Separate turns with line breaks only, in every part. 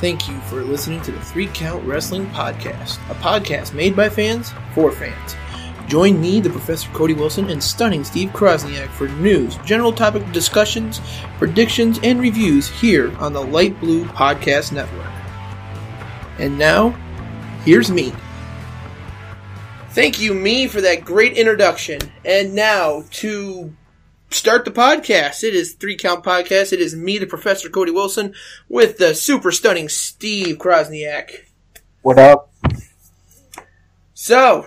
Thank you for listening to the Three Count Wrestling Podcast, a podcast made by fans for fans. Join me, the Professor Cody Wilson, and stunning Steve Krosniak for news, general topic discussions, predictions, and reviews here on the Light Blue Podcast Network. And now, here's me. Thank you, me, for that great introduction. And now to start the podcast. It is Three Count Podcast. It is me, the Professor Cody Wilson, with the super stunning Steve Krosniak.
What up?
So,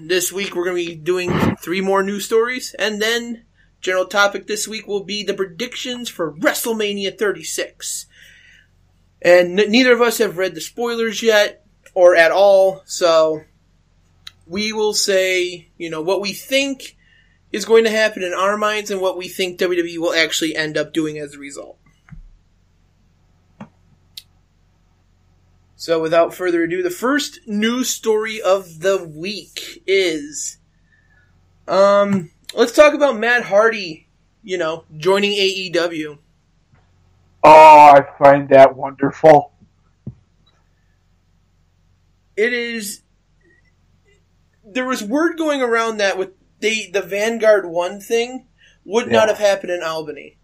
this week we're going to be doing three more news stories, and then general topic this week will be the predictions for WrestleMania 36. And n- neither of us have read the spoilers yet, or at all, so we will say, you know, what we think is going to happen in our minds and what we think WWE will actually end up doing as a result. So, without further ado, the first news story of the week is, um, let's talk about Matt Hardy. You know, joining AEW.
Oh, I find that wonderful.
It is. There was word going around that with the the Vanguard One thing would not have happened in Albany.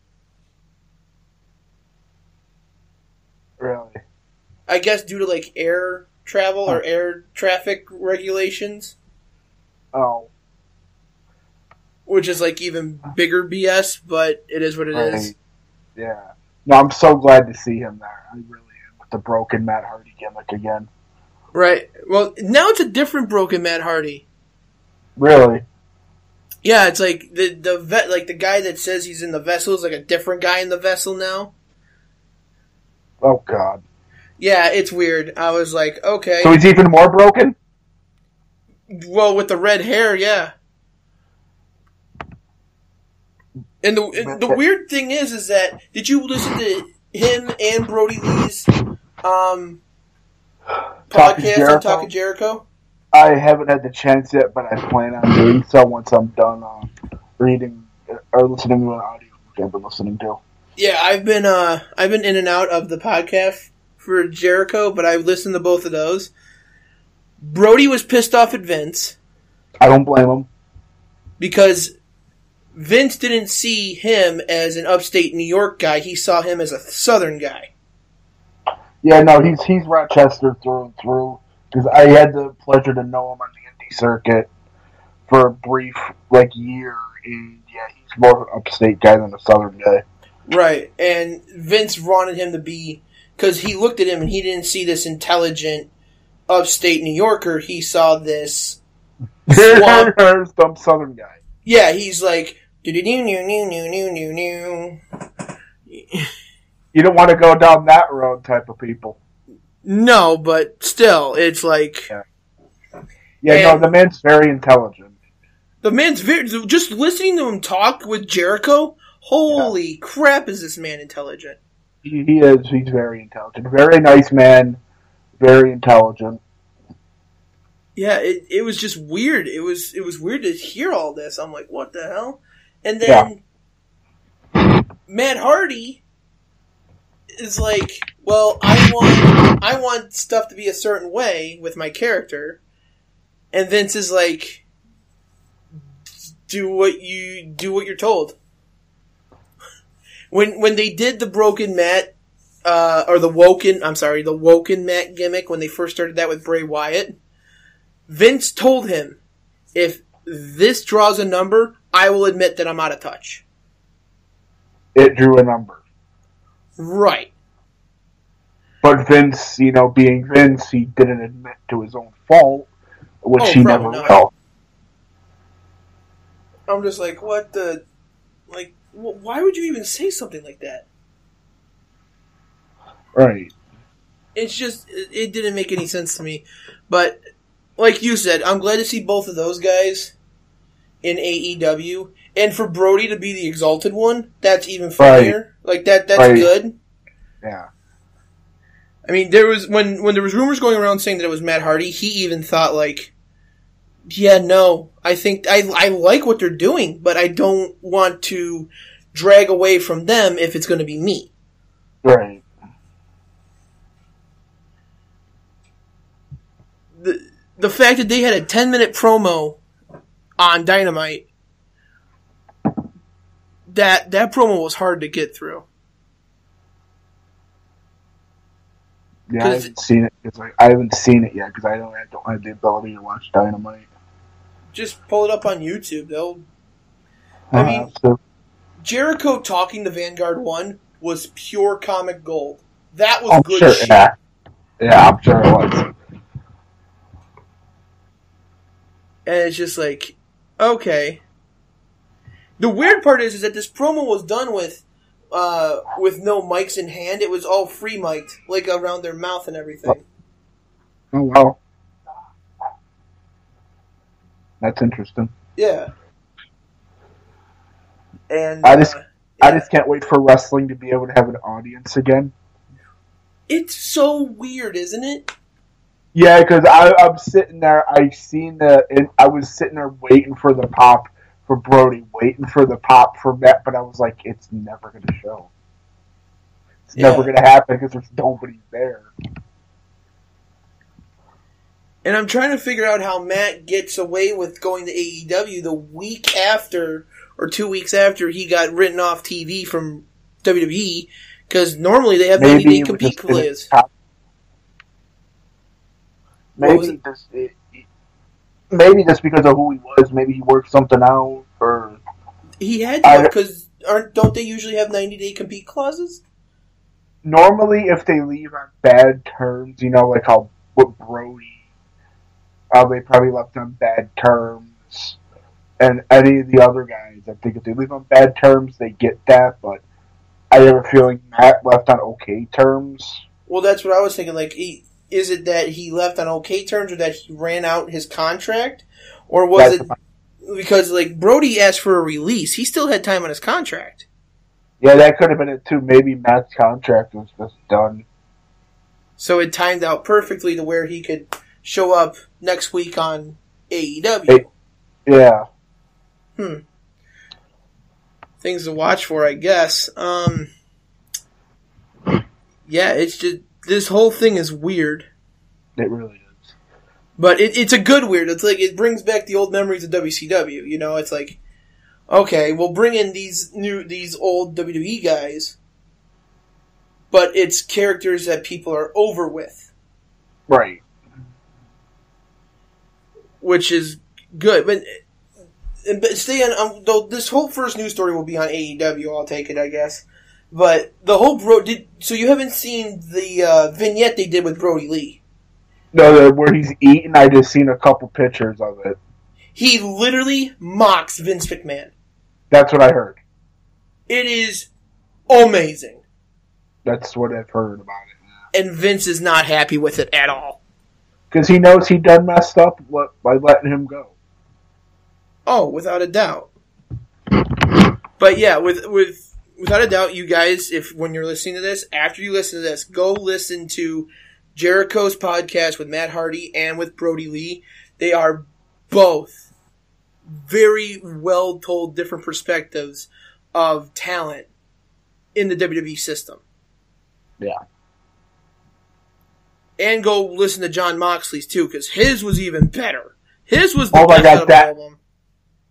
Really.
I guess due to like air travel or air traffic regulations,
Oh,
which is like even bigger BS, but it is what it is.
right. Yeah. No, I'm so glad to see him there. I really am with the broken Matt Hardy gimmick again.
Right. Well, now it's a different broken Matt Hardy.
Really?
Yeah, it's like the the vet like the guy that says he's in the vessel is like a different guy in the vessel now.
Oh God.
Yeah, it's weird. I was like, okay.
So he's even more broken?
Well, with the red hair, yeah. And the and the weird thing is, is that did you listen to him and Brody Lee's um
Talk
podcast on
Jericho?
Talking Jericho?
I haven't had the chance yet, but I plan on doing so once I'm done uh, reading or listening to an audio I've been listening to.
Yeah, I've been uh I've been in and out of the podcast for Jericho, but I've listened to both of those. Brody was pissed off at Vince
I don't blame him.
because Vince didn't see him as an upstate New York guy. He saw him as a southern guy.
Yeah, no, he's he's Rochester through and through. Because I had the pleasure to know him on the indie circuit for a brief like year, and yeah, he's more of an upstate guy than a southern guy.
Right, and Vince wanted him to be because he looked at him and he didn't see this intelligent upstate New Yorker. He saw this. Swamp.
Some southern guy.
Yeah, he's like new new new new new new.
You don't want to go down that road, type of people.
No, but still, it's like
Yeah,
And-
no, the man's very intelligent.
the man's very just listening to him talk with Jericho. Holy crap, is this man intelligent?
He, he is. He's very intelligent. Very nice man. Very intelligent.
Yeah, it, it was just weird. It was it was weird to hear all this. I'm like, what the hell? And then Matt Hardy is like, well, I want I want stuff to be a certain way with my character, and Vince is like, do what you do what you're told. When when they did the broken Matt. Uh, or the woken, I'm sorry, the woken Matt gimmick when they first started that with Bray Wyatt. Vince told him, if this draws a number, I will admit that I'm out of touch.
It drew a number.
Right.
But Vince, you know, being Vince, he didn't admit to his own fault, which
Oh,
he never
not.
will.
I'm just like, what the, like, wh- why would you even say something like that?
Right.
It's just, it didn't make any sense to me. But, like you said, I'm glad to see both of those guys in AEW. And for Brody to be the exalted one, that's even funnier. Like, that, that's
Right.
good.
Yeah.
I mean, there was when when there was rumors going around saying that it was Matt Hardy. He even thought like, yeah, no, I think I I like what they're doing, but I don't want to drag away from them if it's going to be me.
Right.
the the fact that they had a ten minute promo on Dynamite that that promo was hard to get through.
Yeah, I haven't seen it. It's like I haven't seen it yet because I don't. I don't have the ability to watch Dynamite.
Just pull it up on YouTube. They'll I mean-
Uh, so,
Jericho talking to Vanguard One was pure comic gold. That was
I'm
good
sure.
shit.
Yeah, yeah, I'm sure it was.
and it's just like, okay. The weird part is, is that this promo was done with, uh, with no mics in hand. It was all free mic'd, like around their mouth and everything.
Oh wow, that's interesting.
Yeah. And
I just-
uh,
I just can't wait for wrestling to be able to have an audience again.
it's so weird, isn't it?
Yeah, because I'm sitting there. I seen the. And I was sitting there waiting for the pop for Brody, waiting for the pop for Matt, but I was like, it's never going to show. It's never going to happen because there's nobody there.
And I'm trying to figure out how Matt gets away with going to AEW the week after, or two weeks after he got written off TV from WWE, because normally they have 90 day compete
just in his
clause.
top-
What was
Maybe it- maybe just because of who he was. Maybe he worked something out, or
He had to because aren't don't they usually have 90 day compete clauses?
normally if they leave on bad terms, you know, like how with Brody, uh, they probably left on bad terms, and any of the other guys, I think if they leave on bad terms, they get that. But I have a feeling Matt left on okay terms.
Well, that's what I was thinking. Like, he, is it that he left on okay terms, or that he ran out his contract, or was
That's
it because like Brody asked for a release? He still had time on his contract.
Yeah, that could have been it too. Maybe Matt's contract was just done.
So it timed out perfectly to where he could show up next week on AEW.
Hey. Yeah, Hmm.
Things to watch for, I guess. Um, yeah, it's just this whole thing is weird,
it really is.
but it, it's a good weird. It's like it brings back the old memories of WCW. You know, it's like okay, we'll bring in these new these old WWE guys, but it's characters that people are over with.
Right.
which is good. But, but stay on. Um, though this whole first news story will be on AEW. I'll take it, I guess. But the whole bro did. So you haven't seen the uh, vignette they did with Brody Lee?
No, the, where he's eating, I just seen a couple pictures of it.
He literally mocks Vince McMahon.
That's what I heard.
It is amazing,
That's what I've heard about it.
and Vince is not happy with it at all.
Because he knows he done messed up what- by letting him go.
Oh, without a doubt. But yeah, with with without a doubt, you guys, if when you're listening to this, after you listen to this, go listen to Jericho's podcast with Matt Hardy and with Brody Lee. They are both very well told different perspectives of talent in the WWE system.
Yeah.
And go listen to Jon Moxley's too, because his was even better. His was the
Oh my God, that-
all.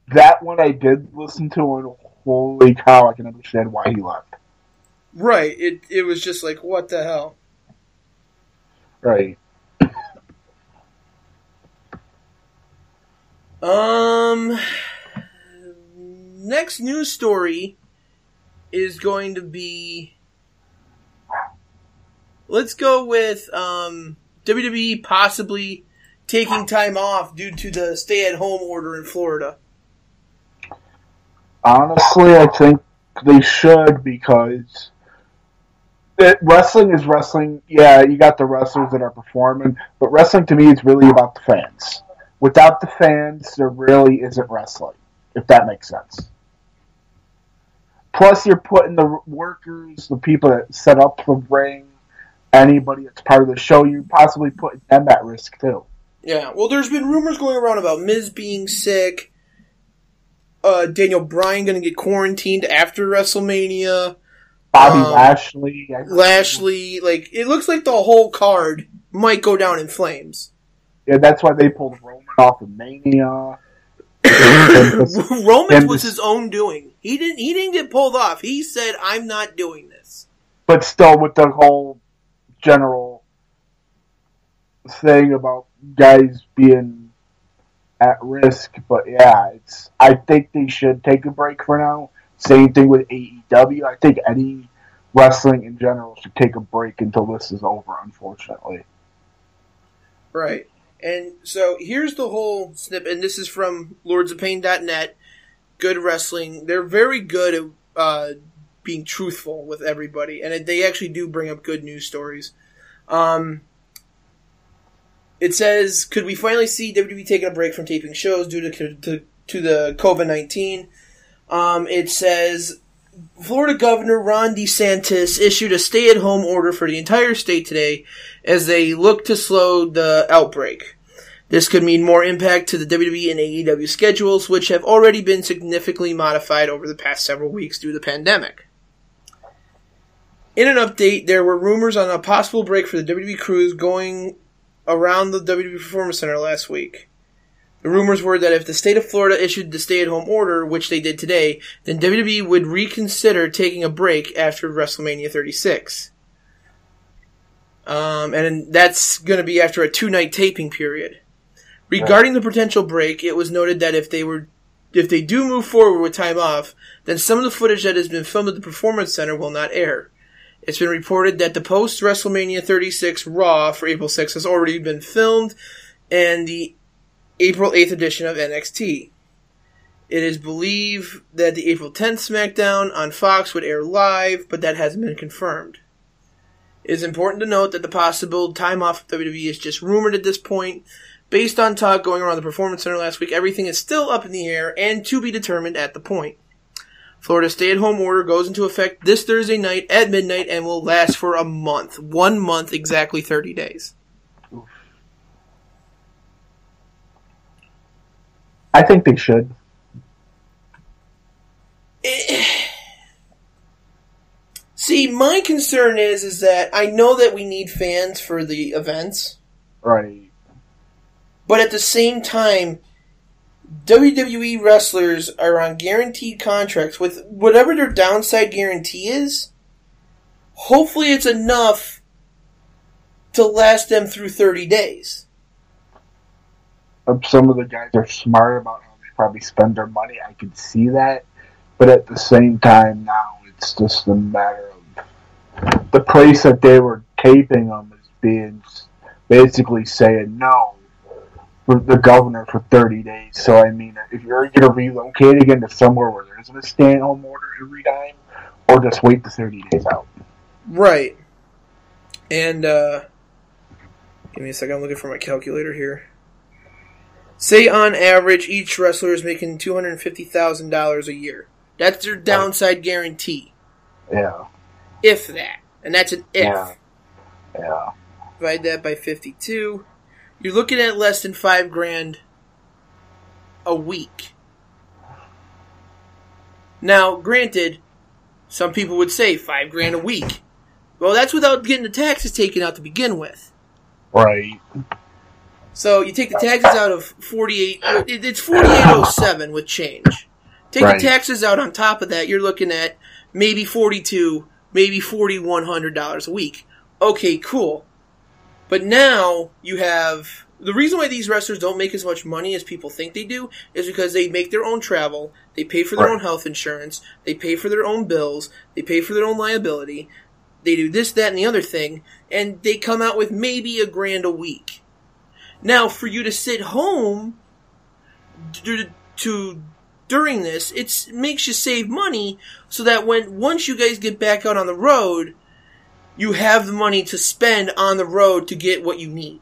That one I did listen to, and holy cow, I can understand why he left.
Right. It it was just like what the hell.
Right.
Um next news story is going to be let's go with um WWE possibly taking time off due to the stay at home order in Florida.
Honestly, I think they should because it, wrestling is wrestling. Yeah, you got the wrestlers that are performing, but wrestling to me is really about the fans. Without the fans, there really isn't wrestling, if that makes sense. Plus, you're putting the workers, the people that set up the ring, anybody that's part of the show, you're possibly putting them at risk too.
Yeah, well there's been rumors going around about Miz being sick, uh Daniel Bryan going to get quarantined after WrestleMania.
Bobby
Um,
Lashley,
Lashley, like it looks like the whole card might go down in flames.
Yeah, that's why they pulled Roman off of Mania.
Roman was his own doing. He didn't. He didn't get pulled off. He said, "I'm not doing this."
But still, with the whole general thing about guys being at risk, but yeah, it's. I think they should take a break for now. Same thing with AEW. I think any wrestling in general should take a break until this is over. Unfortunately,
right. And so here's the whole snip, and this is from lordsofpain.net. Good wrestling. They're very good at uh, being truthful with everybody, and they actually do bring up good news stories. Um, it says, "Could we finally see WWE taking a break from taping shows due to to, to the COVID nineteen? Um, it says Florida Governor Ron DeSantis issued a stay at home order for the entire state today as they look to slow the outbreak. This could mean more impact to the WWE and AEW schedules, which have already been significantly modified over the past several weeks due to the pandemic. In an update, there were rumors on a possible break for the WWE crews going around the WWE Performance Center last week. The rumors were that if the state of Florida issued the stay at home order, which they did today, then WWE would reconsider taking a break after WrestleMania 36. Um, and that's going to be after a two night taping period. Regarding the potential break, it was noted that if they were if they do move forward with time off, then some of the footage that has been filmed at the Performance Center will not air. It's been reported that the post WrestleMania 36 Raw for April 6 has already been filmed, and the April 8th edition of NXT. It is believed that the April 10th SmackDown on Fox would air live, but that hasn't been confirmed. It is important to note that the possible time off of WWE is just rumored at this point. Based on talk going around the Performance Center last week, everything is still up in the air and to be determined at the point. Florida's stay at home order goes into effect this Thursday night at midnight and will last for a month. One month, exactly 30 days.
I think they should. Eh.
See, my concern is is that I know that we need fans for the events.
Right.
But at the same time, WWE wrestlers are on guaranteed contracts with whatever their downside guarantee is. Hopefully it's enough to last them through 30 days
some of the guys are smart about how they probably spend their money. I can see that, but at the same time, now it's just a matter of the place that they were taping them is being basically saying no for the governor for 30 days. So I mean, if you're going to relocate again to somewhere where there isn't a stay-at-home order every time, or just wait the 30 days out.
Right. And uh, give me a second. I'm looking for my calculator here. Say on average, each wrestler is making two hundred fifty thousand dollars a year. That's their downside guarantee.
Yeah.
If that, and that's an if.
Yeah. Yeah.
Divide that by fifty-two. You're looking at less than five grand a week. Now, granted, some people would say five grand a week. Well, that's without getting the taxes taken out to begin with.
Right.
So you take the taxes out of forty eight. It's forty eight oh seven with change. Take right. the taxes out on top of that. You're looking at maybe forty two, maybe forty one hundred dollars a week. Okay, cool. But now you have the reason why these wrestlers don't make as much money as people think they do is because they make their own travel, they pay for their right. own health insurance, they pay for their own bills, they pay for their own liability, they do this, that, and the other thing, and they come out with maybe a grand a week. Now, for you to sit home to, to during this, it makes you save money so that when once you guys get back out on the road, you have the money to spend on the road to get what you need.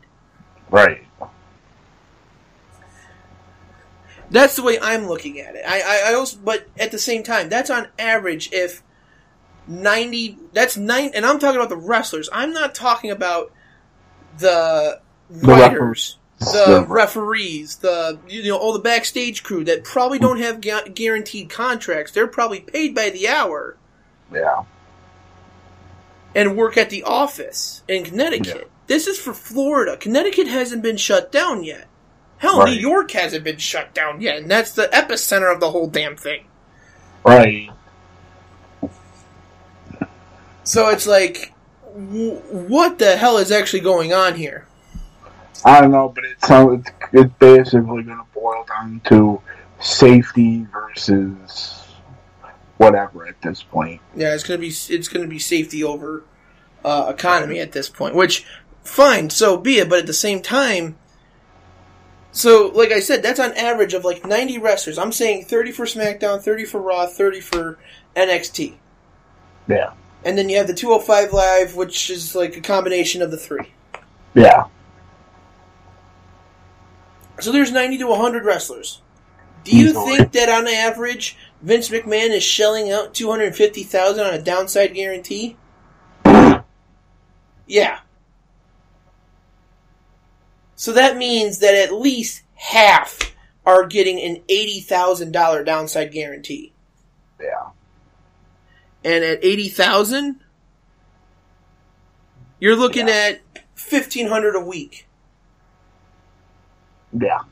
Right.
That's the way I'm looking at it. I, I, I also, but at the same time, that's on average. If ninety, that's nine, and I'm talking about the wrestlers. I'm not talking about the writers, the, referees, the you know all the backstage crew that probably don't have gu- guaranteed contracts. They're probably paid by the hour.
Yeah.
And work at the office in Connecticut. This is for Florida. Connecticut hasn't been shut down yet. Hell,
Right.
New York hasn't been shut down yet, and that's the epicenter of the whole damn thing.
Right.
So it's like, w- what the hell is actually going on here?
I don't know, but it's so it's, it's basically going to boil down to safety versus whatever at this point.
Yeah, it's gonna be it's gonna be safety over uh, economy at this point. Which, fine, so be it. But at the same time, so like I said, that's on average of like ninety wrestlers. I'm saying thirty for SmackDown, thirty for Raw, thirty for NXT,
Yeah.
and then you have the 205 Live, which is like a combination of the three.
Yeah.
So there's ninety to hundred wrestlers. Do you
Easily.
think that on average, Vince McMahon is shelling out two hundred fifty thousand on a downside guarantee? Yeah. So that means that at least half are getting an eighty thousand dollar downside guarantee,
Yeah.
and at eighty thousand, you're looking
Yeah.
at fifteen hundred a week.
Yeah.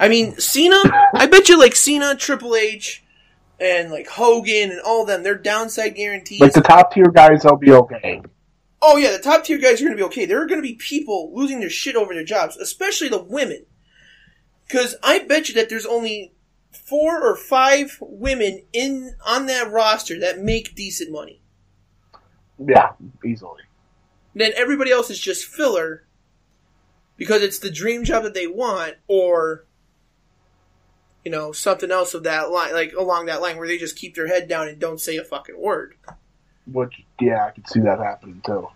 I mean, Cena. I bet you like Cena, Triple H, and like Hogan and all of them. Their downside guarantees.
Like the top tier guys, they'll be okay.
oh yeah, the top tier guys are going to be okay. There are going to be people losing their shit over their jobs, especially the women. Because I bet you that there's only four or five women in on that roster that make decent money.
Yeah, easily.
Then everybody else is just filler because it's the dream job that they want, or you know something else of that line, like along that line, where they just keep their head down and don't say a fucking word.
Which, yeah, I can see that happening too.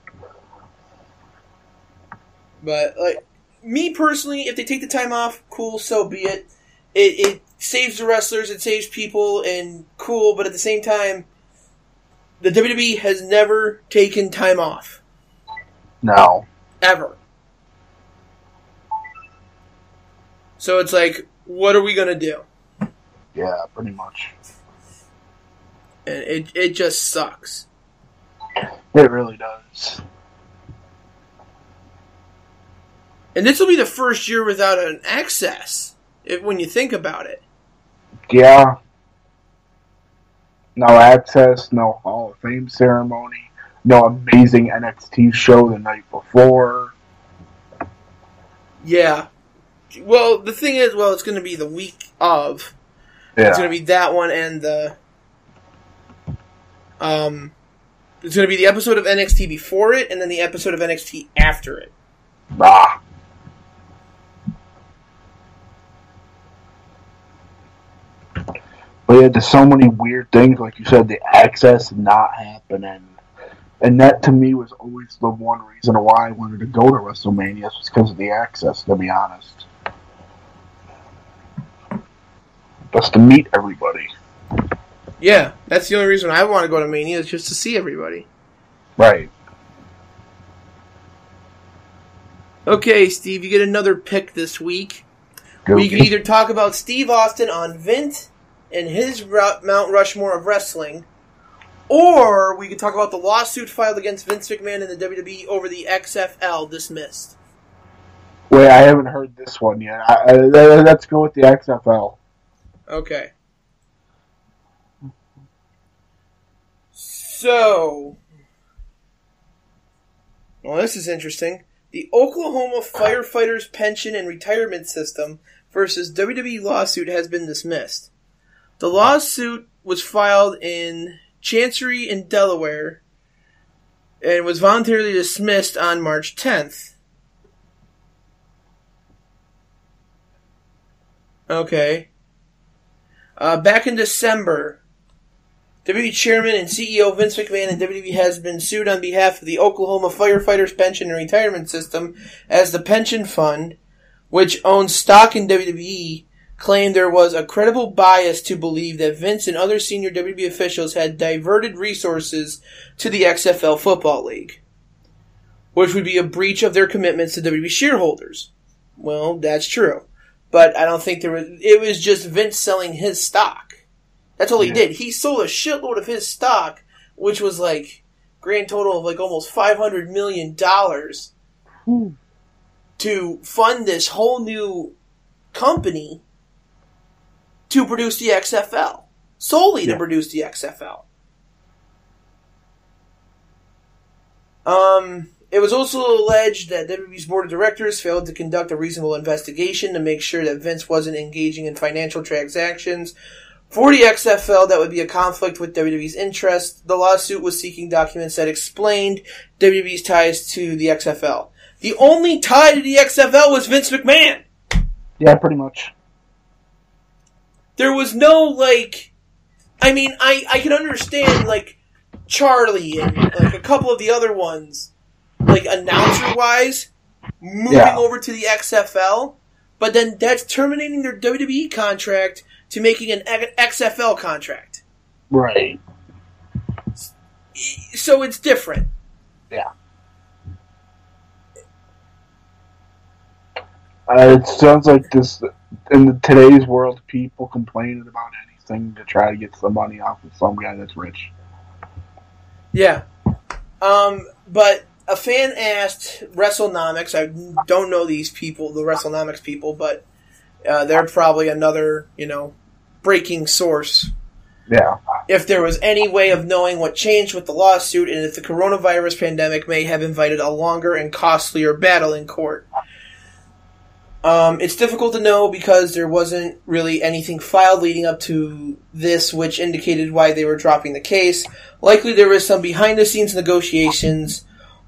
But like me personally, if they take the time off, cool, so be it. It it saves the wrestlers, it saves people, and cool. But at the same time, the WWE has never taken time off
No.
ever. So it's like, what are we gonna do?
Yeah, pretty much.
And it it just sucks.
It really does.
And this will be the first year without an Axxess, if, when you think about it.
Yeah. No Axxess, no Hall of Fame ceremony, no amazing NXT show the night before.
Yeah. Well, the thing is, well, it's going to be the week of. It's going to be that one and the. Um, it's going to be the episode of NXT before it, and then the episode of NXT after it.
Ah. But yeah, there's so many weird things, like you said, the Axxess not happening. And that to me was always the one reason why I wanted to go to WrestleMania was because of the Axxess, to be honest. Just to meet everybody.
Yeah, that's the only reason I want to go to Mania is just to see everybody.
Right.
Okay, Steve, you get another pick this week.
Go
We can either talk about Steve Austin on Vint and his Mount Rushmore of wrestling, or we could talk about the lawsuit filed against Vince McMahon and the WWE over the XFL dismissed.
Wait, I haven't heard this one yet. I, I, let's go with the XFL.
Okay. So, well, this is interesting. The Oklahoma Firefighters Pension and Retirement System versus WWE lawsuit has been dismissed. The lawsuit was filed in Chancery in Delaware and was voluntarily dismissed on March 10th. Okay. Uh, back in December, WWE Chairman and CEO Vince McMahon and WWE has been sued on behalf of the Oklahoma Firefighters Pension and Retirement System as the pension fund, which owns stock in WWE, claimed there was a credible bias to believe that Vince and other senior WWE officials had diverted resources to the XFL Football League, which would be a breach of their commitments to WWE shareholders. Well, that's true but I don't think there was. It was just Vince selling his stock. That's all he
Yeah.
did. He sold a shitload of his stock, which was like grand total of like almost five hundred million dollars to fund this whole new company to produce the XFL solely to produce the XFL. Um, it was also alleged that WWE's board of directors failed to conduct a reasonable investigation to make sure that Vince wasn't engaging in financial transactions for the XFL that would be a conflict with WWE's interests. The lawsuit was seeking documents that explained WWE's ties to the XFL. The only tie to the XFL was Vince McMahon.
Yeah, pretty much.
There was no like I mean, I I can understand like Charly and like a couple of the other ones, like announcer wise, moving
Yeah.
over to the XFL, but then that's terminating their WWE contract to making an XFL contract.
Right.
So it's different.
Yeah. Uh, it sounds like this in the, today's world, people complaining about anything to try to get some money off of some guy that's rich.
Yeah. Um, but a fan asked WrestleNomics. I don't know these people, the WrestleNomics people, but uh, they're probably another, you know, breaking source.
Yeah.
If there was any way of knowing what changed with the lawsuit and if the coronavirus pandemic may have invited a longer and costlier battle in court. Um, it's difficult to know because there wasn't really anything filed leading up to this which indicated why they were dropping the case. Likely there was some behind the scenes negotiations.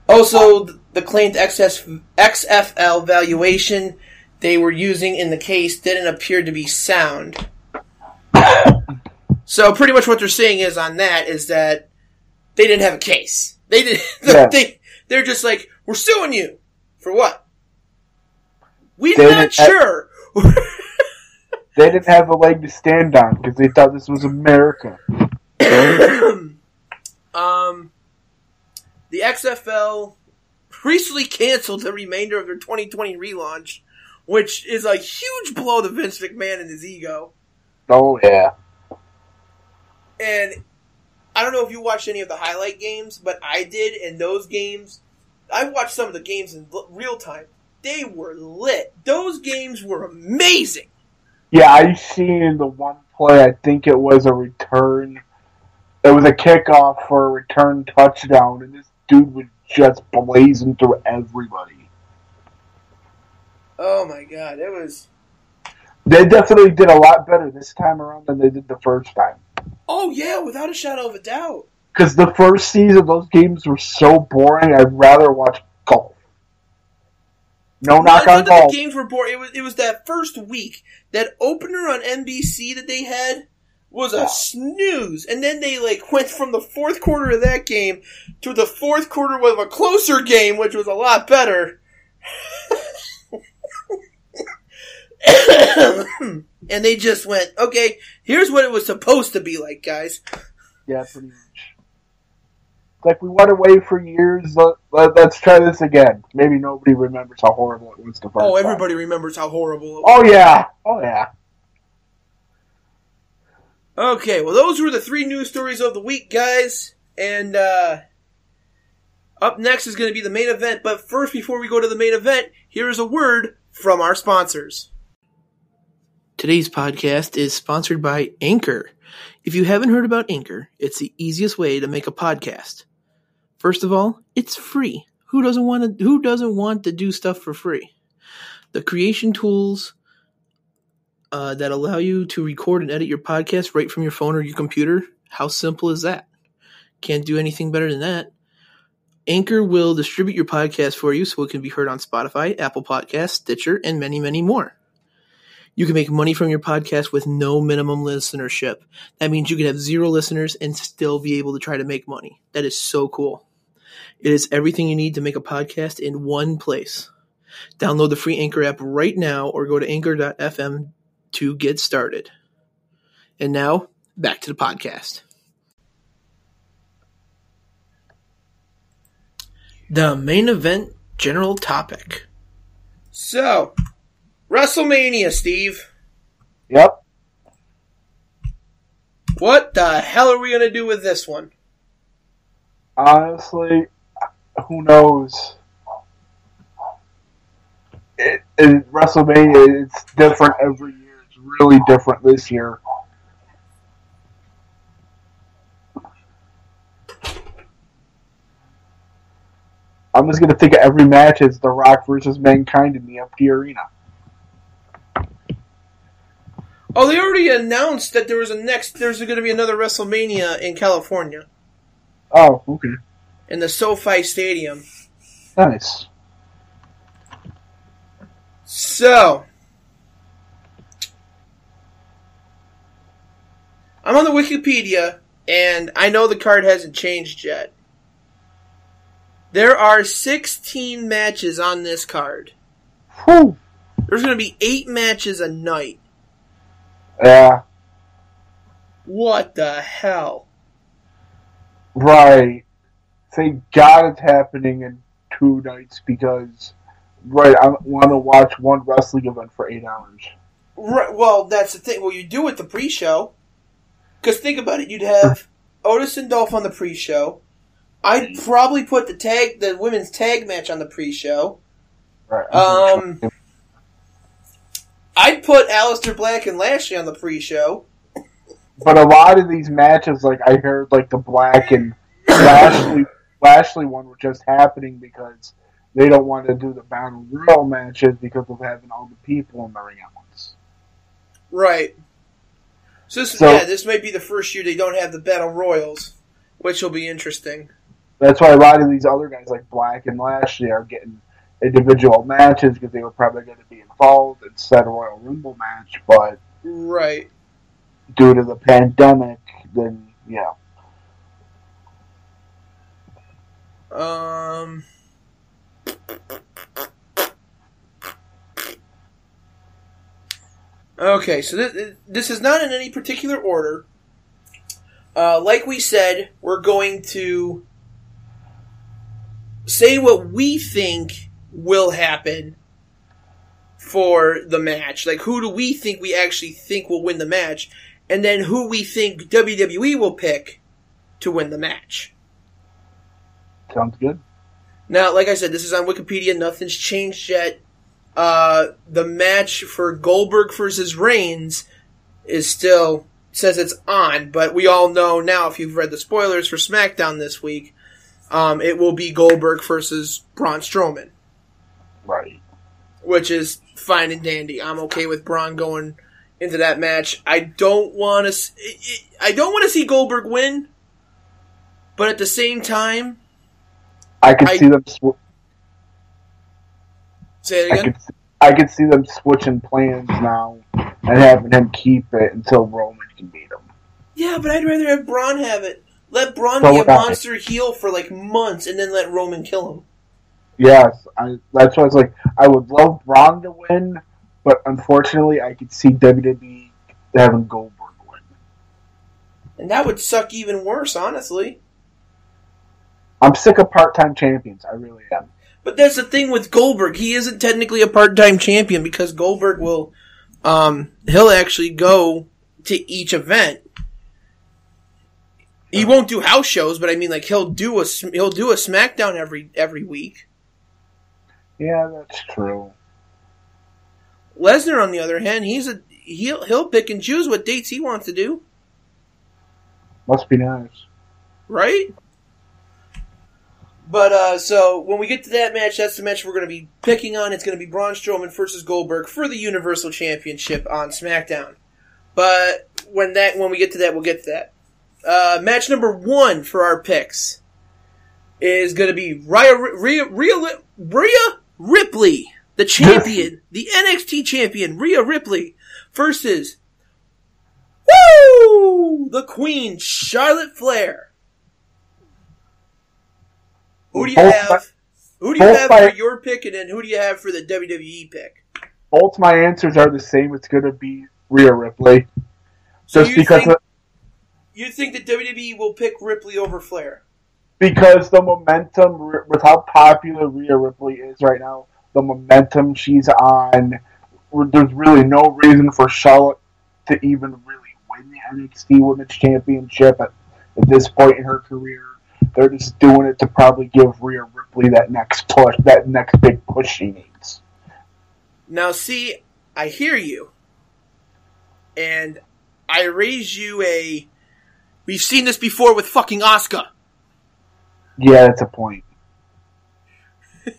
Also, the claimed XS, XFL valuation they were using in the case didn't appear to be sound. So pretty much what they're saying is on that is that they didn't have a case. They did.
Yeah.
They they're just like we're suing you for what? We're
They
not
have-
sure.
They didn't have a leg to stand on because they thought this was America.
the XFL recently canceled the remainder of their 2020 relaunch, which is a huge blow to Vince McMahon and his ego.
Oh yeah.
And I don't know if you watched any of the highlight games, but I did, and those games, I watched some of the games in real time. They were lit. Those games were amazing.
Yeah, I seen the one play. I think it was a return. It was a kickoff for a return touchdown, and this dude was just blazing through everybody.
Oh my god, it was.
They definitely did a lot better this time around than they did the first time.
Oh yeah, without a shadow of a doubt.
Because the first season, those games were so boring. I'd rather watch golf. No knock on golf.
the games were boring. It was it was that first week that opener on NBC that they had was a snooze, and then they like went from the fourth quarter of that game to the fourth quarter of a closer game, which was a lot better. and they just went, okay, here's what it was supposed to be like, guys.
Yeah, pretty much. Like we went away for years. Let, us try this again. Maybe nobody remembers how horrible it was the first
Oh,
time.
everybody remembers how horrible it oh, was.
Oh yeah. Oh yeah.
Okay, well, those were the three news stories of the week, guys. And uh, up next is going to be the main event. But first, before we go to the main event, here is a word from our sponsors. Today's podcast is sponsored by Anchor. If you haven't heard about Anchor, it's the easiest way to make a podcast. First of all, it's free. Who doesn't want to who doesn't want to do stuff for free? The creation tools uh, that allow you to record and edit your podcast right from your phone or your computer. How simple is that? Can't do anything better than that. Anchor will distribute your podcast for you so it can be heard on Spotify, Apple Podcasts, Stitcher, and many, many more. You can make money from your podcast with no minimum listenership. That means you can have zero listeners and still be able to try to make money. That is so cool. It is everything you need to make a podcast in one place. Download the free Anchor app right now or go to anchor.fm to get started. And now, back to the podcast. The main event general topic. So, WrestleMania, Steve.
Yep.
What the hell are we going to do with this one?
Honestly, who knows? It, it, WrestleMania, it's different every year. Really different this year. I'm just gonna think of every match as The Rock versus Mankind in the empty arena.
Oh, they already announced that there was a next. There's going to be another WrestleMania in California
Oh, okay,
in the SoFi Stadium.
nice.
So, I'm on the Wikipedia, and I know the card hasn't changed yet. There are 16 matches on this card.
Whew.
There's going to be eight matches a night.
Yeah,
What the hell?
right. Thank God it's happening in two nights because, right, I want to watch one wrestling event for eight hours.
Right, well, that's the thing. Well, you do it the pre-show. Because think about it, you'd have Otis and Dolph on the pre-show. I'd probably put the tag, the women's tag match on the pre-show.
Right.
Um, I'd put Aleister Black and Lashley on the pre-show.
But a lot of these matches, like I heard, like the Black and Lashley Lashley one was just happening because they don't want to do the battle royal matches because of having all the people in the ring at once.
Right. So, this,
So-
yeah, this might be the first year they don't have the battle royals, which will be interesting.
That's why a lot of these other guys, like Black and Lashley, are getting individual matches because they were probably going to be involved instead of Royal Rumble match. But
Right.
due to the pandemic, then yeah,
Um. Okay, so this, this is not in any particular order. Uh, like we said, we're going to say what we think will happen for the match. Like, who do we think we actually think will win the match? And then who we think WWE will pick to win the match.
sounds good.
Now, like I said, this is on Wikipedia. Nothing's changed yet. Uh, the match for Goldberg versus Reigns is still says it's on, but we all know now if you've read the spoilers for SmackDown this week, um, it will be Goldberg versus Braun Strowman,
Right.
which is fine and dandy. I'm okay with Braun going into that match. I don't want to. I don't want to see Goldberg win, but at the same time,
I could
I-
see them. Sw-
say it
I could, I could see them switching plans now and having him keep it until Roman can beat him.
Yeah, but I'd rather have Braun have it. Let Braun
So
be a
would I.
monster heel for like months, and then let Roman kill him.
Yes, I, that's why I was like, I would love Braun to win, but unfortunately, I could see WWE having Goldberg win.
And that would suck even worse, honestly.
I'm sick of part-time champions. I really am.
But that's the thing with Goldberg. He isn't technically a part-time champion because Goldberg will, um, he'll actually go to each event. He won't do house shows, but I mean, like he'll do a he'll do a SmackDown every every week.
Yeah, that's true.
Lesnar, on the other hand, he's a he'll he'll pick and choose what dates he wants to do.
Must be nice.
right? But uh, so when we get to that match, that's the match we're going to be picking on. It's going to be Braun Strowman versus Goldberg for the Universal Championship on SmackDown. But when that when we get to that, we'll get to that. Uh, match number one for our picks is going to be Rhea, Rhea, Rhea, Rhea Ripley, the champion, the NXT champion, Rhea Ripley, versus Woo! The Queen, Charlotte Flair. Who do you
Both
have? Who do you have
my-
for your pick, and then who do you have for the WWE pick?
Both my answers are the same. It's going to be Rhea Ripley.
So
Just
you
because
think
of,
you think that WWE will pick Ripley over Flair?
because the momentum with how popular Rhea Ripley is right now, the momentum she's on, there's really no reason for Charlotte to even really win the NXT Women's Championship at, at this point in her career. They're just doing it to probably give Rhea Ripley that next push, that next big push she needs.
Now, see, I hear you, and I raise you a. We've seen this before with fucking Asuka.
Yeah, that's a point.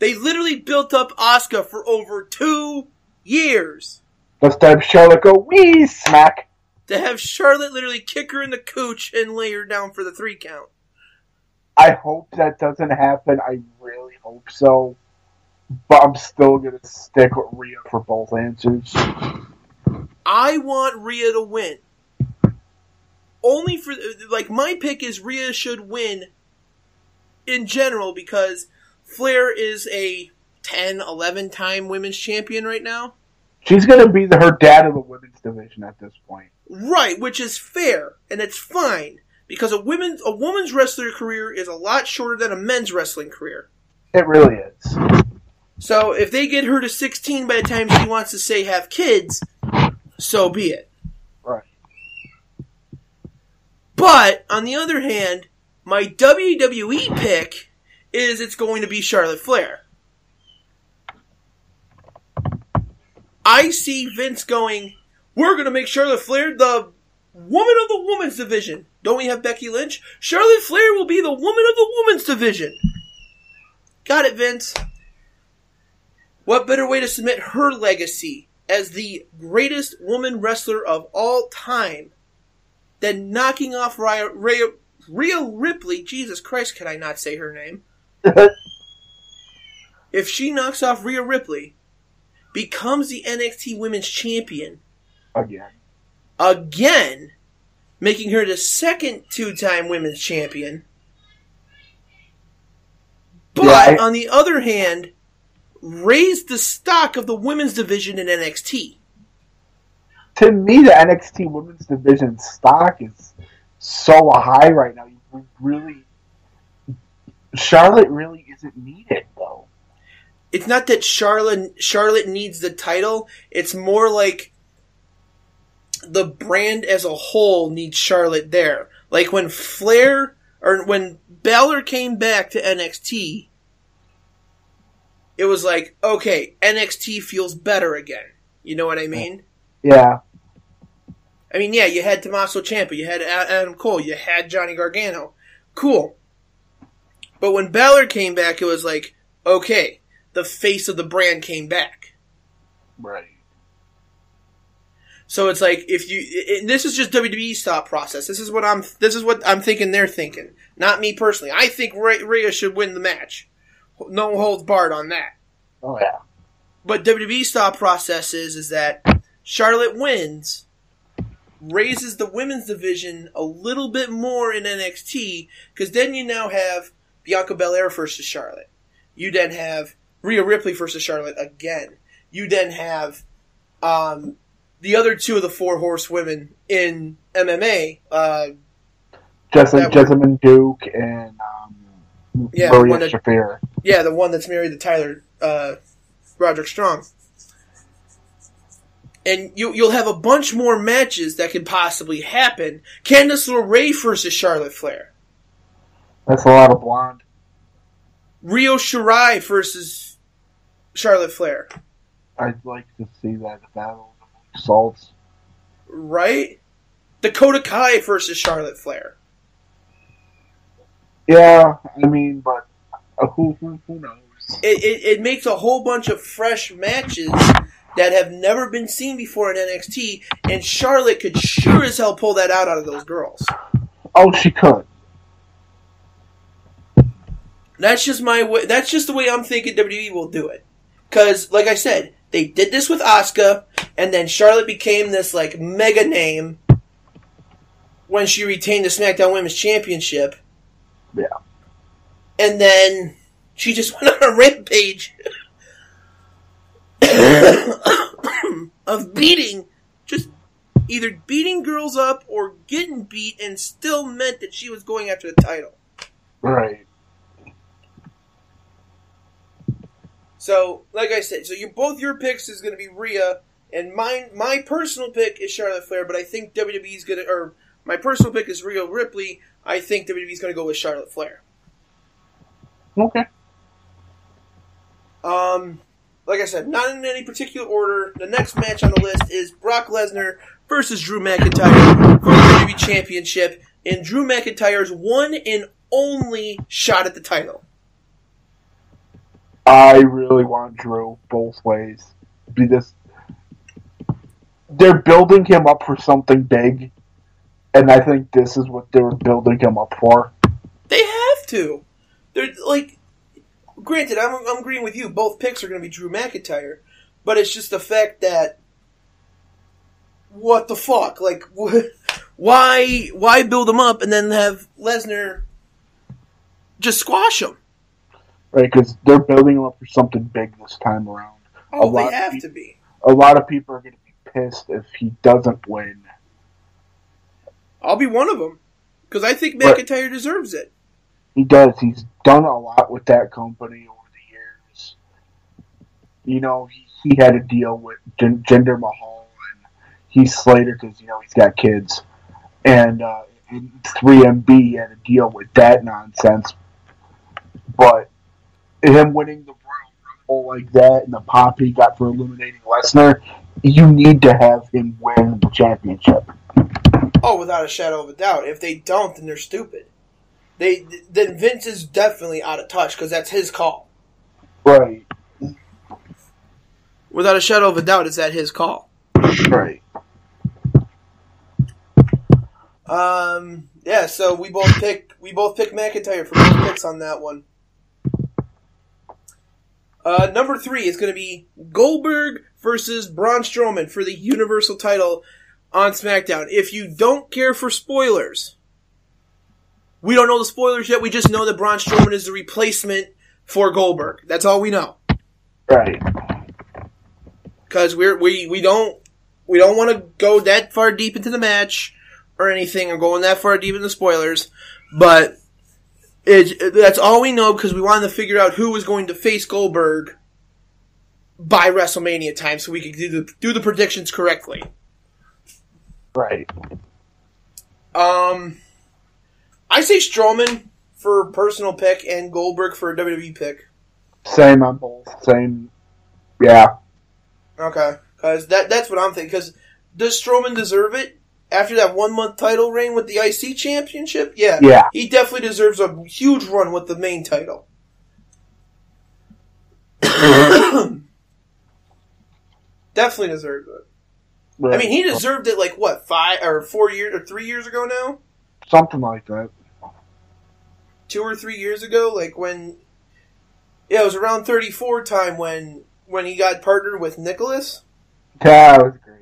They literally built up Asuka for over two years
Let's have Charlotte go wee smack.
to have Charlotte literally kick her in the cooch and lay her down for the three count.
I hope that doesn't happen. I really hope so. But I'm still gonna stick with Rhea for both answers.
I want Rhea to win. Only for like my pick is Rhea should win in general because Flair is a 10, 11 time women's champion right now.
She's gonna be the, her dad of the women's division at this point.
Right, which is fair and it's fine because a women's a woman's wrestler career is a lot shorter than a men's wrestling career.
It really is.
So if they get her to 16 by the time she wants to say have kids, so be it.
Right.
But on the other hand, my WWE pick is it's going to be Charlotte Flair. I see Vince going, we're going to make Charlotte Flair the woman of the women's division. Don't we have Becky Lynch? Charlotte Flair will be the woman of the women's division. Got it, Vince. What better way to submit her legacy as the greatest woman wrestler of all time than knocking off Rhea, Rhea, Rhea Ripley? Jesus Christ, can I not say her name? if she knocks off Rhea Ripley, becomes the NXT Women's Champion
Again.
again, making her the second two-time Women's Champion. But
Yeah, I-
on the other hand, raised the stock of the women's division in NXT.
To me, the NXT women's division stock is so high right now. You really, Charlotte really isn't needed though.
It's not that Charlotte Charlotte needs the title. It's more like the brand as a whole needs Charlotte there. Like when Flair or when Balor came back to NXT, it was like, okay, NXT feels better again. You know what I mean?
Yeah,
I mean, yeah, you had Tommaso Ciampa, you had Adam Cole, you had Johnny Gargano. Cool. But when Balor came back, it was like, okay, the face of the brand came back.
right.
So it's like if you, and this is just WWE's thought process. This is what I'm, this is what I'm thinking. They're thinking, not me personally. I think Rhea Rhea should win the match. No holds barred on that.
Oh yeah.
But WWE's thought process is, is that Charlotte wins, raises the women's division a little bit more in NXT, because then you now have Bianca Belair versus Charlotte. You then have Rhea Ripley versus Charlotte again. You then have um, the other two of the four horsewomen in MMA. Uh, Jessamyn,
Jessamyn Duke and um,
Yeah,
Maria
that-
Shafir.
yeah, the one that's married to Tyler uh, Roderick Strong. And you, you'll have a bunch more matches that could possibly happen. Candice LeRae versus Charlotte Flair.
That's a lot of blonde.
Io Shirai versus Charlotte Flair.
I'd like to see that battle salts.
Right? Dakota Kai versus Charlotte Flair.
Yeah, I mean, but uh, who who, who knows?
It, it, it makes a whole bunch of fresh matches that have never been seen before in NXT, and Charlotte could sure as hell pull that out out of those girls.
Oh, she could.
That's just my way. That's just the way I'm thinking WWE will do it. Because, like I said, they did this with Asuka, and then Charlotte became this like mega name when she retained the SmackDown Women's Championship,
Yeah.
and then she just went on a rampage of beating, just either beating girls up or getting beat, and still meant that she was going after the title.
Right.
So, like I said, so you both your picks is going to be Rhea, and mine, my personal pick is Charlotte Flair. But I think WWE is going to, or My personal pick is Rhea Ripley. I think WWE's going to go with Charlotte Flair.
Okay.
Um, like I said, not in any particular order. The next match on the list is Brock Lesnar versus Drew McIntyre for the WWE Championship and Drew McIntyre's one and only shot at the title.
I really want Drew both ways. Because they're building him up for something big, and I think this is what they were building him up for.
They have to. They're like, granted, I'm, I'm agreeing with you. Both picks are going to be Drew McIntyre, but it's just the fact that what the fuck? Like, wh- why why build him up and then have Lesnar just squash him?
Right, because they're building him up for something big this time around.
Oh,
A lot
they have to be.
A lot of people are going to be pissed if he doesn't win.
I'll be one of them because I think
Right.
McIntyre deserves it.
He does. He's done a lot with that company over the years. You know, he, he had a deal with Jinder Mahal and Heath Slater because, you know, he's got kids. And, uh, and 3MB had a deal with that nonsense. But him winning the Royal Rumble like that and the pop he got for eliminating Lesnar, you need to have him win the championship.
Oh, without a shadow of a doubt. If they don't, then they're stupid. They then Vince is definitely out of touch because that's his call.
Right.
Without a shadow of a doubt, it's at his call.
Right.
Um, yeah. So we both pick we both pick McIntyre for both picks on that one. Uh, number three is going to be Goldberg versus Braun Strowman for the Universal title on SmackDown. If you don't care for spoilers, we don't know the spoilers yet. We just know that Braun Strowman is the replacement for Goldberg. That's all we know.
Right.
because we're we we don't we don't want to go that far deep into the match or anything or going that far deep in the spoilers, but it, that's all we know because we wanted to figure out who was going to face Goldberg by WrestleMania time so we could do the do the predictions correctly.
Right.
Um, I say Strowman for personal pick and Goldberg for a WWE pick.
Same on both. Same. Yeah.
Okay, because that that's what I'm thinking. Because does Strowman deserve it after that one month title reign with the IC championship? Yeah,
Yeah.
he definitely deserves a huge run with the main title. definitely deserves it. I mean, he deserved it like what five or four years or three years ago now,
something like that.
two or three years ago, like when. Yeah, it was around 34 time when when he got partnered with Nicholas.
Yeah, that was great.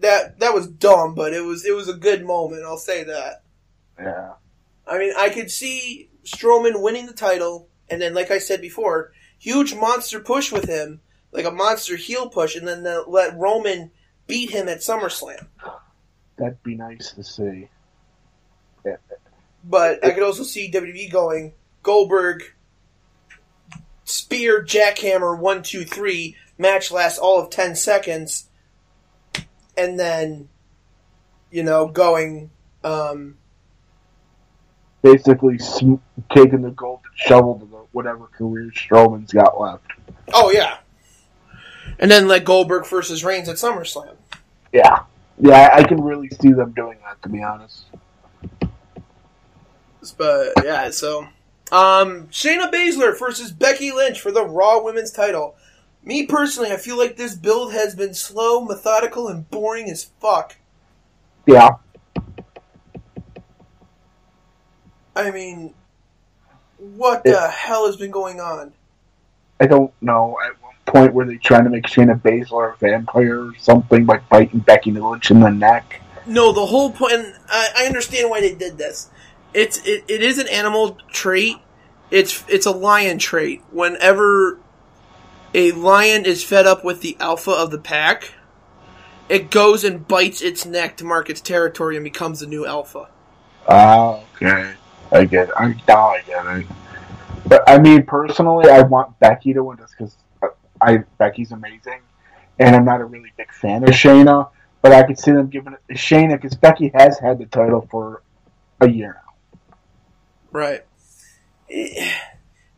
That that was dumb, but it was it was a good moment. I'll say that.
Yeah.
I mean, I could see Strowman winning the title, and then, like I said before, huge monster push with him, like a monster heel push, and then the, let Roman beat him at SummerSlam.
That'd be nice to see.
But I could also see WWE going Goldberg, spear, jackhammer, one, two, three. Match lasts all of ten seconds, and then, you know, going. Um,
Basically, sm- taking the golden shovel to the whatever career Strowman's got left.
oh yeah, and then let Goldberg versus Reigns at SummerSlam.
Yeah. Yeah, I can really see them doing that, to be honest.
But yeah, so um Shayna Baszler versus Becky Lynch for the Raw Women's title. Me personally, I feel like this build has been slow, methodical, and boring as fuck.
Yeah.
I mean, what the hell has been going on?
I don't know. At one point, were they trying to make Shayna Baszler a vampire or something by biting Becky Lynch in the neck?
No, the whole point. And I, I understand why they did this. It's it, it is an animal trait. It's it's a lion trait. Whenever a lion is fed up with the alpha of the pack, it goes and bites its neck to mark its territory and becomes the new alpha.
Oh, okay. I get it. I, now I get it. But I mean, personally, I want Becky to win just because I Becky's amazing, and I'm not a really big fan of Shayna. but I could see them giving it to Shayna because Becky has had the title for a year now.
Right.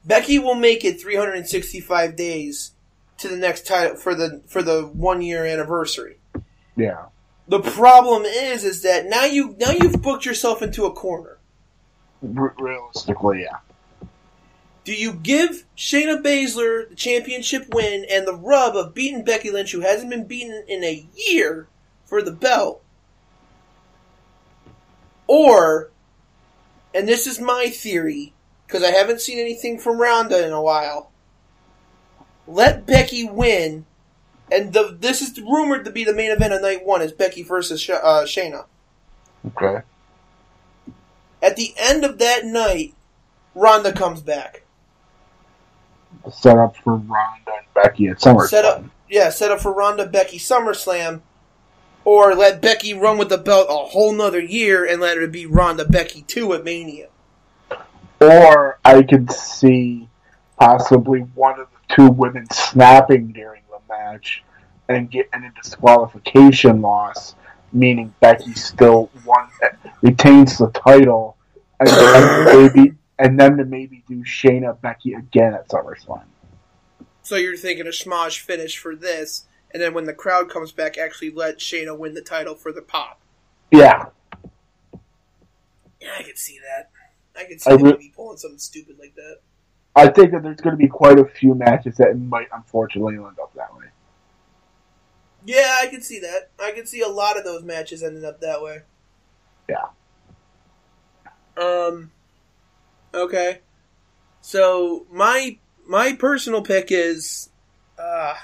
Becky will make it 365 days to the next title for the for the one year anniversary.
Yeah.
The problem is, is that now you now you've booked yourself into a corner.
R- realistically, yeah.
Do you give Shayna Baszler the championship win and the rub of beating Becky Lynch, who hasn't been beaten in a year, for the belt? Or, and this is my theory, because I haven't seen anything from Ronda in a while, let Becky win, and the, this is rumored to be the main event of night one, is Becky versus Sh- uh, Shayna.
Okay.
At the end of that night, Ronda comes back.
Set up for Ronda and Becky at SummerSlam.
Set up, yeah, set up for Ronda Becky SummerSlam, or let Becky run with the belt a whole nother year and let it be Ronda Becky two at Mania.
Or I could see possibly one of the two women snapping during the match and getting a disqualification loss, meaning Becky still won, retains the title, and then maybe and then to maybe do Shayna Becky again at SummerSlam.
So you're thinking a schmozz finish for this, and then when the crowd comes back, actually let Shayna win the title for the pop.
Yeah,
Yeah, I could see that. I could see
I re-
pulling something stupid like that.
I think that there's going to be quite a few matches that might unfortunately end up that way.
Yeah, I can see that. I can see a lot of those matches ending up that way.
Yeah.
Um. Okay. So my my personal pick is, uh,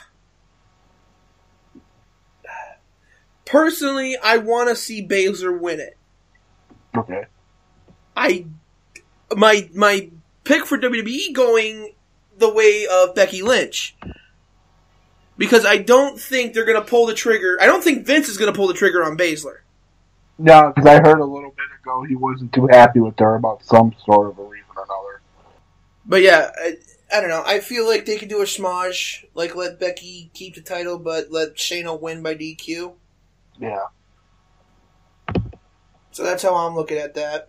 personally, I want to see Baszler win it.
Okay.
I my my pick for WWE going the way of Becky Lynch. Because I don't think they're going to pull the trigger. I don't think Vince is going to pull the trigger on Baszler.
No, because I heard a little bit ago he wasn't too happy with her about some sort of a reason or another.
But yeah, I, I don't know. I feel like they could do a schmozz, like let Becky keep the title, but let Shayna win by DQ.
Yeah,
So that's how I'm looking at that.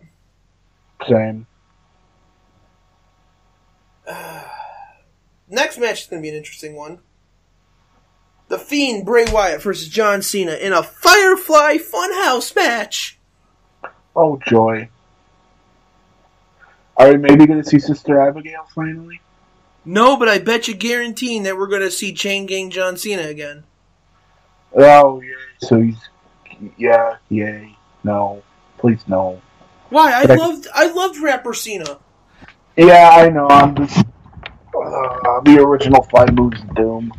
same.
Next match is going to be an interesting one. The Fiend Bray Wyatt versus John Cena in a Firefly Funhouse match.
Oh joy. Are we maybe going to see Sister Abigail finally?
No, but I bet you guaranteeing that we're going to see Chain Gang John Cena again.
Oh yeah. So he's yeah, yay. No, please no.
Why? I
But I-
loved I loved rapper Cena.
Yeah, I know. I'm just uh, the original five moves of doom.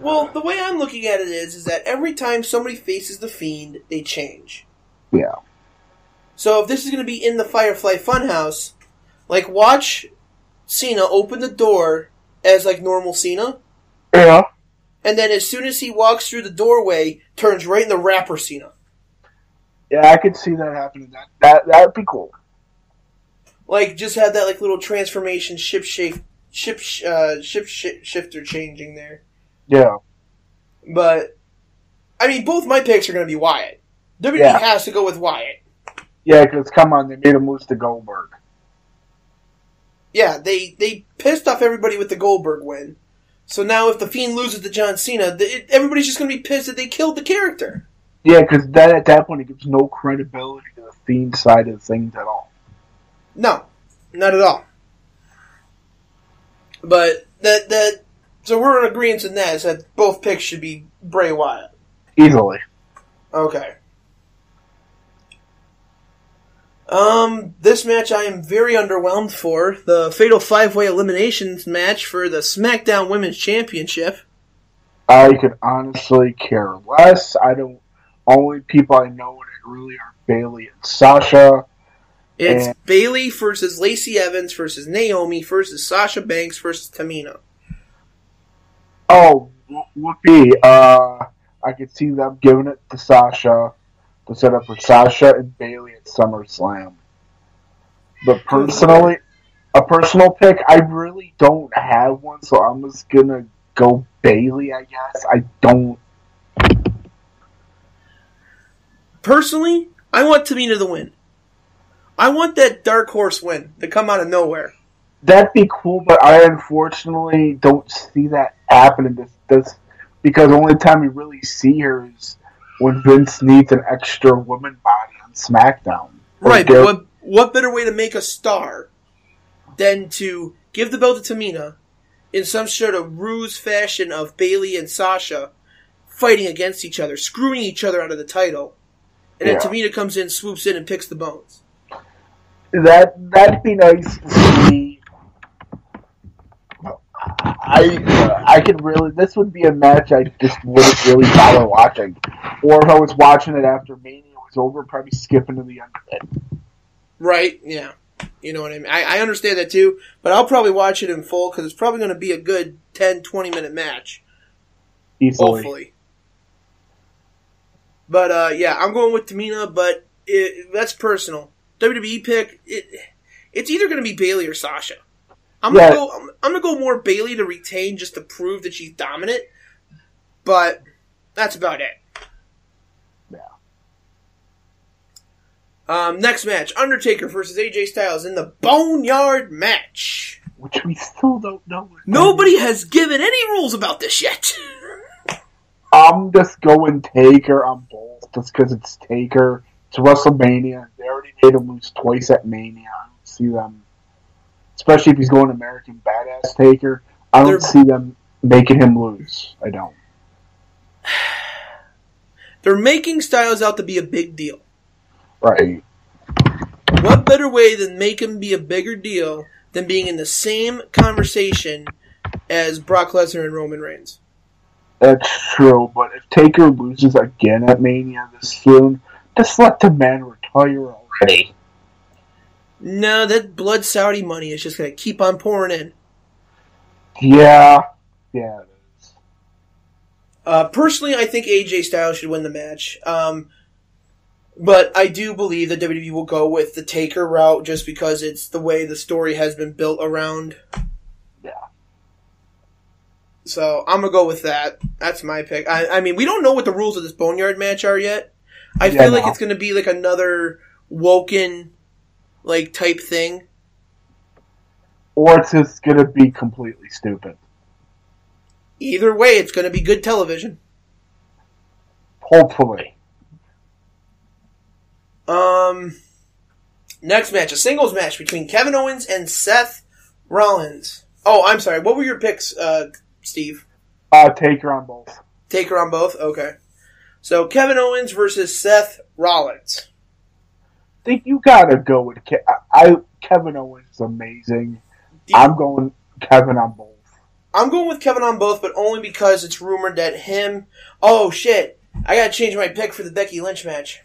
Well, the way I'm looking at it is, is that every time somebody faces the Fiend, they change.
Yeah.
So if this is going to be in the Firefly Funhouse, like watch Cena open the door as like normal Cena,
Yeah.
and then as soon as he walks through the doorway, turns right into rapper Cena.
Yeah, I could see that happening. That that that'd be cool.
Like just have that like little transformation ship shape ship sh- uh, ship sh- shifter changing there.
Yeah.
But I mean, both my picks are going to be Wyatt. WWE
Yeah.
has to go with Wyatt.
Yeah, because come on, they made a move to Goldberg.
Yeah, they they pissed off everybody with the Goldberg win. So now, if the Fiend loses to John Cena, the, it, everybody's just going to be pissed that they killed the character.
Yeah, because that at that point, it gives no credibility to the Fiend side of things at all.
No, not at all. But that that so we're in agreement in that is that both picks should be Bray Wyatt.
Easily.
Okay. Um, this match I am very underwhelmed for the Fatal Five Way Eliminations match for the SmackDown Women's Championship.
I could honestly care less. I don't. Only people I know in it really are Bayley and Sasha.
It's
And-
Bayley versus Lacey Evans versus Naomi versus Sasha Banks versus Tamina.
Oh, Whoopi. Uh, I could see them giving it to Sasha to set up for Sasha and Bayley at SummerSlam. But personally, a personal pick, I really don't have one, so I'm just gonna go Bayley. I guess I don't.
personally, I want Tamina to win. I want that dark horse win to come out of nowhere.
That'd be cool, but I unfortunately don't see that happening. This, this because the only time we really see her is when Vince needs an extra woman body on SmackDown.
Right, but what, what better way to make a star than to give the belt to Tamina in some sort of ruse fashion of Bayley and Sasha fighting against each other, screwing each other out of the title, and then Tamina comes in, swoops in, and picks the bones.
That that'd be nice to see. I I could really this would be a match I just wouldn't really bother watching, or if I was watching it after Mania was over, probably skipping to the end of it.
Right? Yeah. You know what I mean? I, I understand that too, but I'll probably watch it in full because it's probably going to be a good 10, 20 minute match.
Easily.
Hopefully. But uh, yeah, I'm going with Tamina, but it, that's personal. WWE pick it. It's either going to be Bayley or Sasha. I'm
Yeah.
gonna go. I'm, I'm gonna go more Bayley to retain just to prove that she's dominant. But that's about it.
Yeah.
Um, next match: Undertaker versus AJ Styles in the Boneyard match.
Which we still don't know.
Nobody has given any rules about this yet.
I'm just going Taker on both, just because it's Taker. It's WrestleMania. Already made him lose twice at Mania. I don't see them, especially if he's going American Badass Taker. I don't
They're-
see them making him lose. I don't.
They're making Styles out to be a big deal.
Right.
What better way than make him be a bigger deal than being in the same conversation as Brock Lesnar and Roman Reigns?
That's true, but if Taker loses again at Mania this soon, just let the man retire already.
No, that blood Saudi money is just going to keep on pouring in.
Yeah. Yeah, it is.
Uh, personally, I think AJ Styles should win the match. Um, but I do believe that WWE will go with the Taker route just because it's the way the story has been built around.
Yeah.
So I'm gonna go with that. That's my pick. I, I mean, we don't know what the rules of this Boneyard match are yet. I
Yeah,
feel like
no.
it's gonna be like another Woken like type thing.
Or it's just gonna be completely stupid.
Either way, it's gonna be good television.
Hopefully.
Um, next match, a singles match between Kevin Owens and Seth Rollins. Oh, I'm sorry. What were your picks, uh, Steve?
Uh, Taker on both.
Taker on both. Okay. So Kevin Owens versus Seth Rollins.
Think you gotta go with Ke- I, I Kevin Owens is amazing.
You-
I'm going Kevin on both.
I'm going with Kevin on both, but only because it's rumored that him. Oh shit! I gotta change my pick for the Becky Lynch match.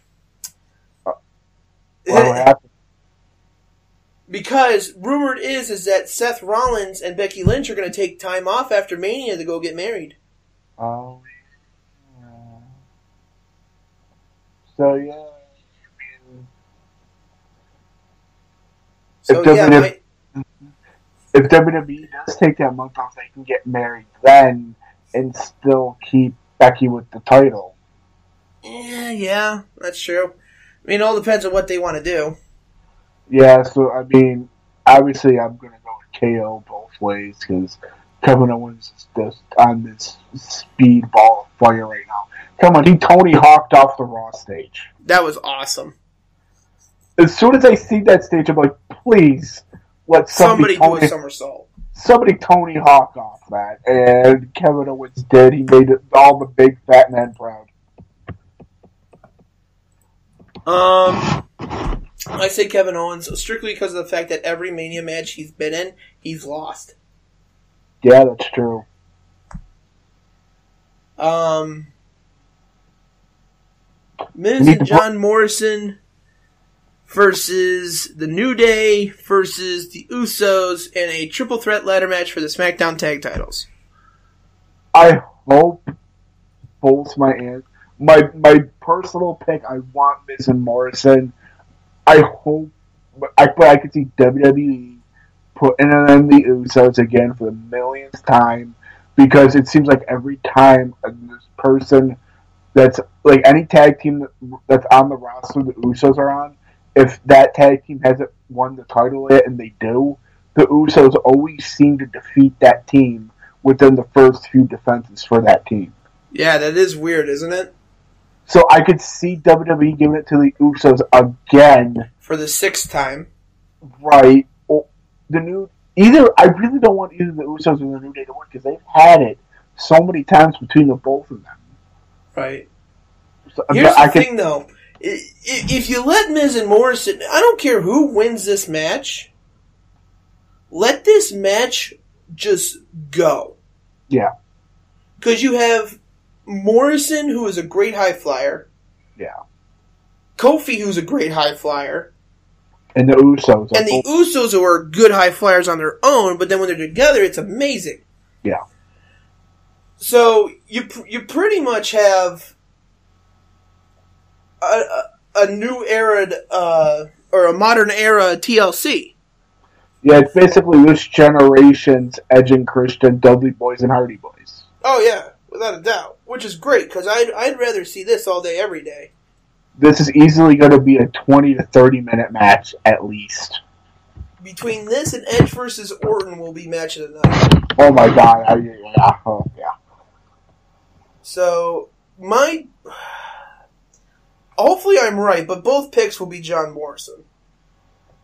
What will happen?
because rumored is is that Seth Rollins and Becky Lynch are gonna take time off after Mania to go get married.
Oh, yeah. So yeah, I mean,
So yeah,
doesn't if WWE does take that month off, they can get married then and still keep Becky with the title.
yeah, yeah, that's true. I mean, it all depends on what they want to do.
Yeah, so I mean, obviously, I'm gonna go with KO both ways because Kevin Owens is just on this speedball fire right now. Come on, he Tony Hawked off the Raw stage.
That was awesome.
As soon as I see that stage, I'm like, please let
Somebody
somebody,
do a somersault.
somebody Tony Hawk off that. And Kevin Owens did. He made all the big fat men proud.
Um, I say Kevin Owens strictly because of the fact that every Mania match he's been in, he's lost.
Yeah, that's true.
Um, Miz and John Morrison versus the New Day versus the Usos in a triple threat ladder match for the SmackDown Tag Titles.
I hope both my aunt, my my personal pick. I want Miz and Morrison. I hope, I but I could see WWE putting in the Usos again for the millionth time because it seems like every time this person that's like any tag team that's on the roster the Usos are on. If that tag team hasn't won the title yet, and they do, the Usos always seem to defeat that team within the first few defenses for that team.
Yeah, that is weird, isn't it?
So I could see WWE giving it to the Usos again,
For the sixth time.
right? Or the new either I really don't want either the Usos or the New Day to win because they've had it so many times between the both of them.
Right.
So,
Here's
I
the
could,
thing, though. If you let Miz and Morrison, I don't care who wins this match. Let this match just go.
Yeah.
Because you have Morrison, who is a great high flyer.
Yeah.
Kofi, who's a great high flyer.
and the Usos.
And the
both-
Usos, who are good high flyers on their own, but then when they're together, it's amazing.
Yeah.
So you you pretty much have a, a, new era uh, or a modern era TLC.
yeah, it's basically this generation's Edge and Christian, Dudley Boyz, and Hardy Boyz.
Oh yeah, without a doubt, which is great because I'd I'd rather see this all day every day.
This is easily going to be a twenty to thirty minute match at least.
Between this and Edge versus Orton will be match of the night.
Oh my god! I, yeah, oh, yeah.
So my hopefully I'm right, but both picks will be John Morrison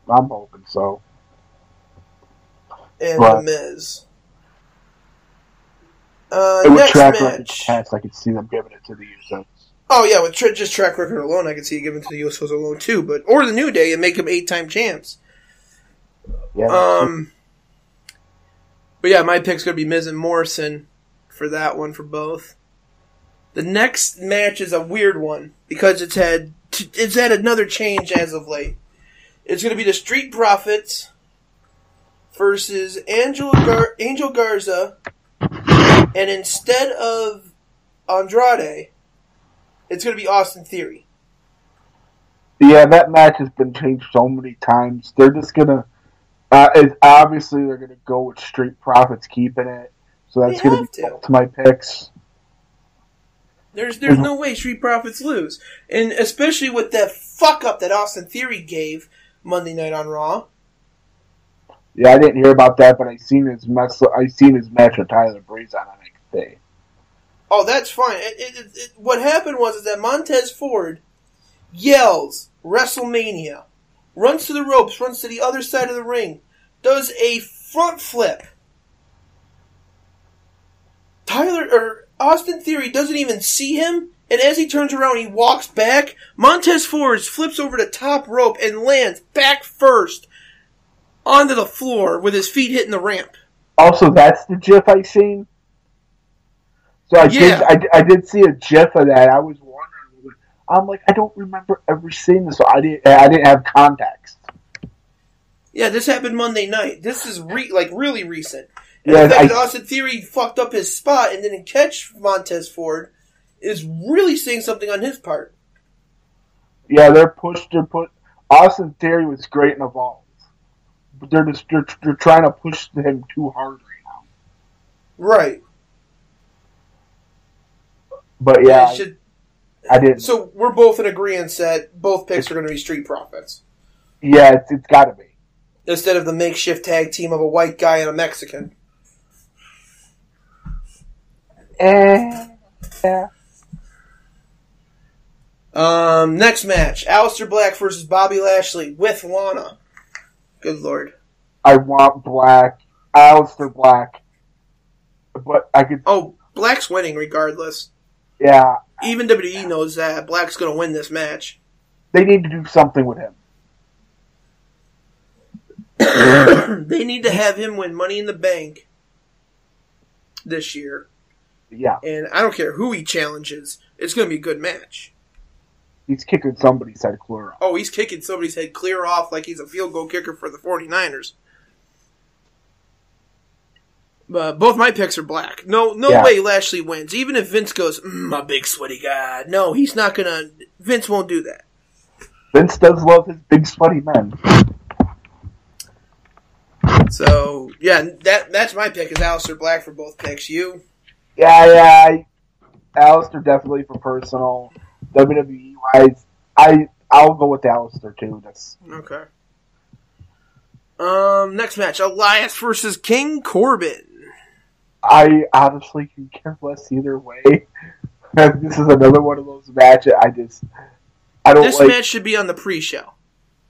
I'm hoping so.
and
Right.
The Miz. Uh,
It
next
track record
match.
past. I could see them giving it to the Usos.
Oh yeah, with tra- just track record alone, I could see it given to the Usos alone too. But or the New Day and make them eight time champs.
Yeah,
Um, but yeah, my pick's gonna be Miz and Morrison for that one for both. The next match is a weird one because it's had t- it's had another change as of late. It's gonna be the Street Profits versus Angel Gar- Angel Garza, and instead of Andrade, it's gonna be Austin Theory.
yeah, that match has been changed so many times. They're just gonna. Uh, it's obviously they're gonna go with Street Profits keeping it, so that's
They
gonna be
to.
both my picks.
There's there's mm-hmm. no way Street Profits lose, and especially with that fuck up that Austin Theory gave Monday Night on Raw.
Yeah, I didn't hear about that, but I seen his mess. I seen his match with Tyler Breeze on NXT.
Oh, that's fine. It, it, it- what happened was is that Montez Ford yells WrestleMania, runs to the ropes, runs to the other side of the ring, does a front flip. Tyler or Austin Theory doesn't even see him, and as he turns around, he walks back. Montez Ford flips over the top rope and lands back first onto the floor with his feet hitting the ramp.
Also, that's the GIF I seen. So I
Yeah.
did. I, I did see a GIF of that. I was wondering. I'm like, I don't remember ever seeing this. So I didn't. I didn't have context.
Yeah, this happened Monday night. This is re- like really recent. And
Yeah,
the fact
I-
that Austin Theory fucked up his spot and didn't catch Montez Ford is really saying something on his part.
Yeah, they're pushed. They're put. Austin Theory was great in Evolve, but they're just they're, they're trying to push him too hard right now.
Right.
But yeah,
It should-
I didn't.
so we're both in agreement that both picks are going to be Street Profits
Yeah, it's, it's got to be.
instead of the makeshift tag team of a white guy and a Mexican.
Eh, yeah.
Um, next match: Aleister Black versus Bobby Lashley with Lana. Good lord.
I want Black, Aleister Black, but I could.
Oh, Black's winning regardless.
Yeah,
Even WWE knows that Black's going to win this match.
they need to do something with him.
they need to have him win Money in the Bank this year.
Yeah,
And I don't care who he challenges, it's going to be a good match.
he's kicking somebody's head clear off.
Oh, he's kicking somebody's head clear off like he's a field goal kicker for the 49ers. But both my picks are black. No, no
Yeah.
way Lashley wins. Even if Vince goes, mm, "My big sweaty guy. no, he's not gonna. Vince won't do that.
Vince does love his big sweaty men.
So yeah, that that's my pick is Aleister Black for both picks. You,
Yeah, yeah. I, Aleister definitely for personal. WWE wise, I I'll go with Aleister too. That's
Okay. Um, next match: Elias versus King Corbin.
I honestly can care less either way. this is another one of those matches. I just I don't
This
like
match should be on the pre-show.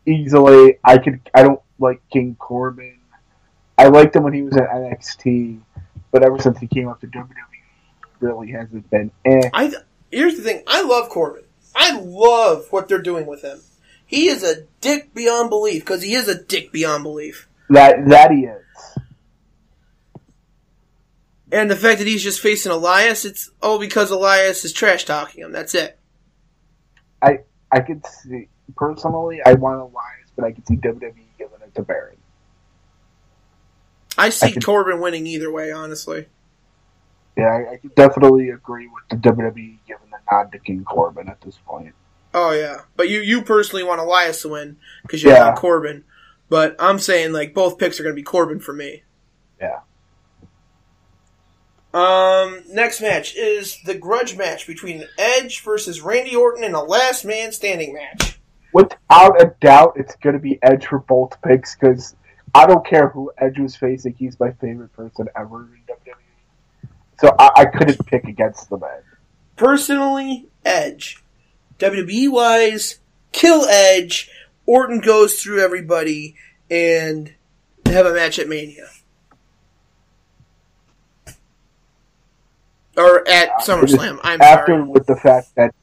easily. I could I don't like King Corbin. I liked him when he was at NXT, but ever since he came up to WWE, really hasn't been. Eh.
I here's the thing: I love Corbin. I love what they're doing with him. He is a dick beyond belief because he is a dick beyond belief.
That that he is.
And the fact that he's just facing Elias, it's all because Elias is trash talking him. That's it.
I I could see personally. I want Elias, but I could see WWE giving it to Baron.
I see
I
Corbin winning either way, honestly.
Yeah, I, I definitely agree with the WWE giving the nod to King Corbin at this point.
Oh yeah, but you you personally want Elias to win because you
Yeah.
want Corbin. But I'm saying like both picks are going to be Corbin for me.
Yeah.
Um, next match is the grudge match between Edge versus Randy Orton in a last man standing match.
Without a doubt, it's going to be Edge for both picks because I don't care who Edge was facing. He's my favorite person ever. So I, I couldn't pick against the man.
Personally, Edge. WWE wise, kill Edge. Orton goes through everybody and have a match at Mania. Or at SummerSlam. I'm
After
sorry.
with the fact that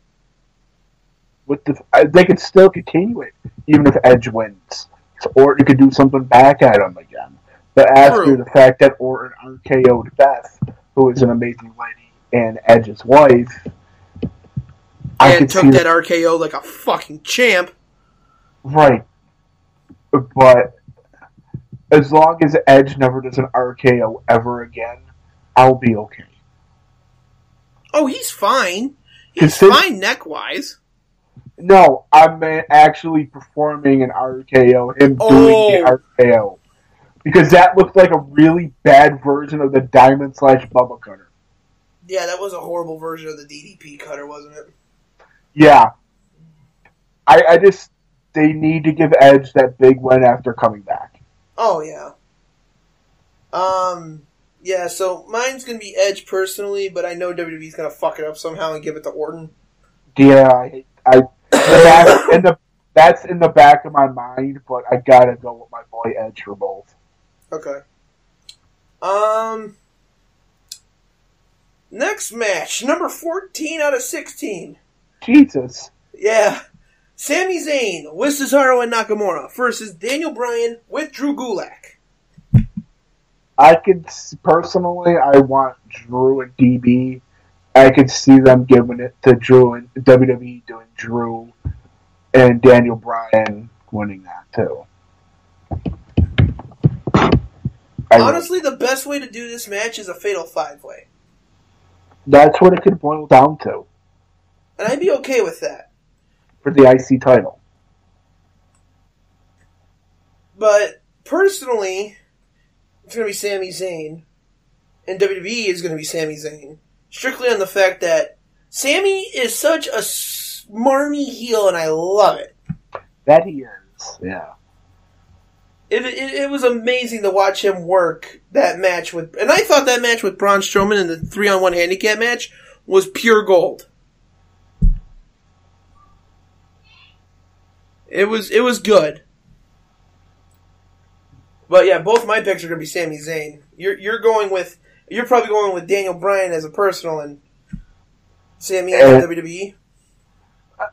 with the uh, they could still continue it even if Edge wins, so Orton could do something back at him again. But after
True.
the fact that Orton RKO'd Beth, who is an amazing lady and Edge's wife, I
and took that RKO like a fucking champ.
Right. But as long as Edge never does an RKO ever again, I'll be okay.
Oh, he's fine. He's fine neck wise.
No, I meant actually performing an RKO, him doing
Oh.
the RKO. Because that looked like a really bad version of the Diamond slash bubble Cutter.
Yeah, that was a horrible version of the DDP cutter, wasn't it?
Yeah. I, I just, they need to give Edge that big win after coming back.
Oh yeah. Um. Yeah. So mine's gonna be Edge personally, but I know WWE's gonna fuck it up somehow and give it to Orton.
Yeah, I, I back, in the that's in the back of my mind, but I gotta go with my boy Edge for both.
Okay. Um. Next match, number fourteen out of sixteen.
Jesus,
Yeah. Sami Zayn with Cesaro and Nakamura versus Daniel Bryan with Drew Gulak.
I could personally, I want Drew and DB. I could see them giving it to Drew and WWE doing Drew and Daniel Bryan winning that too. I-
Honestly, the best way to do this match is a fatal five way.
that's what it could boil down to
And I'd be okay with that.
for the IC title.
But personally, it's going to be Sami Zayn, and WWE is going to be Sami Zayn. Strictly on the fact that Sami is such a smarmy heel, and I love it.
That he is, yeah.
It, it. it was amazing to watch him work that match with, and I thought that match with Braun Strowman in the three on one handicap match was pure gold. It was it was good. But yeah, both my picks are gonna be Sami Zayn. You're you're going with you're probably going with Daniel Bryan as a personal and Sami as
Uh,
WWE.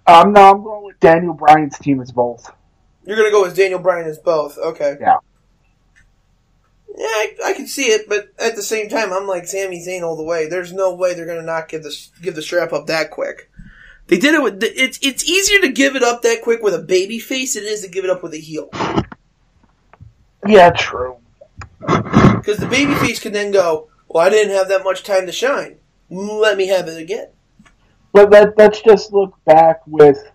Um, no, I'm going with Daniel Bryan's team as both.
You're gonna go with Daniel Bryan as both. Okay.
Yeah.
Yeah, I, I can see it, but at the same time, I'm like Sami Zayn all the way. There's no way they're gonna not give the give the strap up that quick. They did it with the, it's it's easier to give it up that quick with a baby face than it is to give it up with a heel
Yeah, true.
because the baby face can then go, well, I didn't have that much time to shine. Let me have it again.
But let, let's just look back with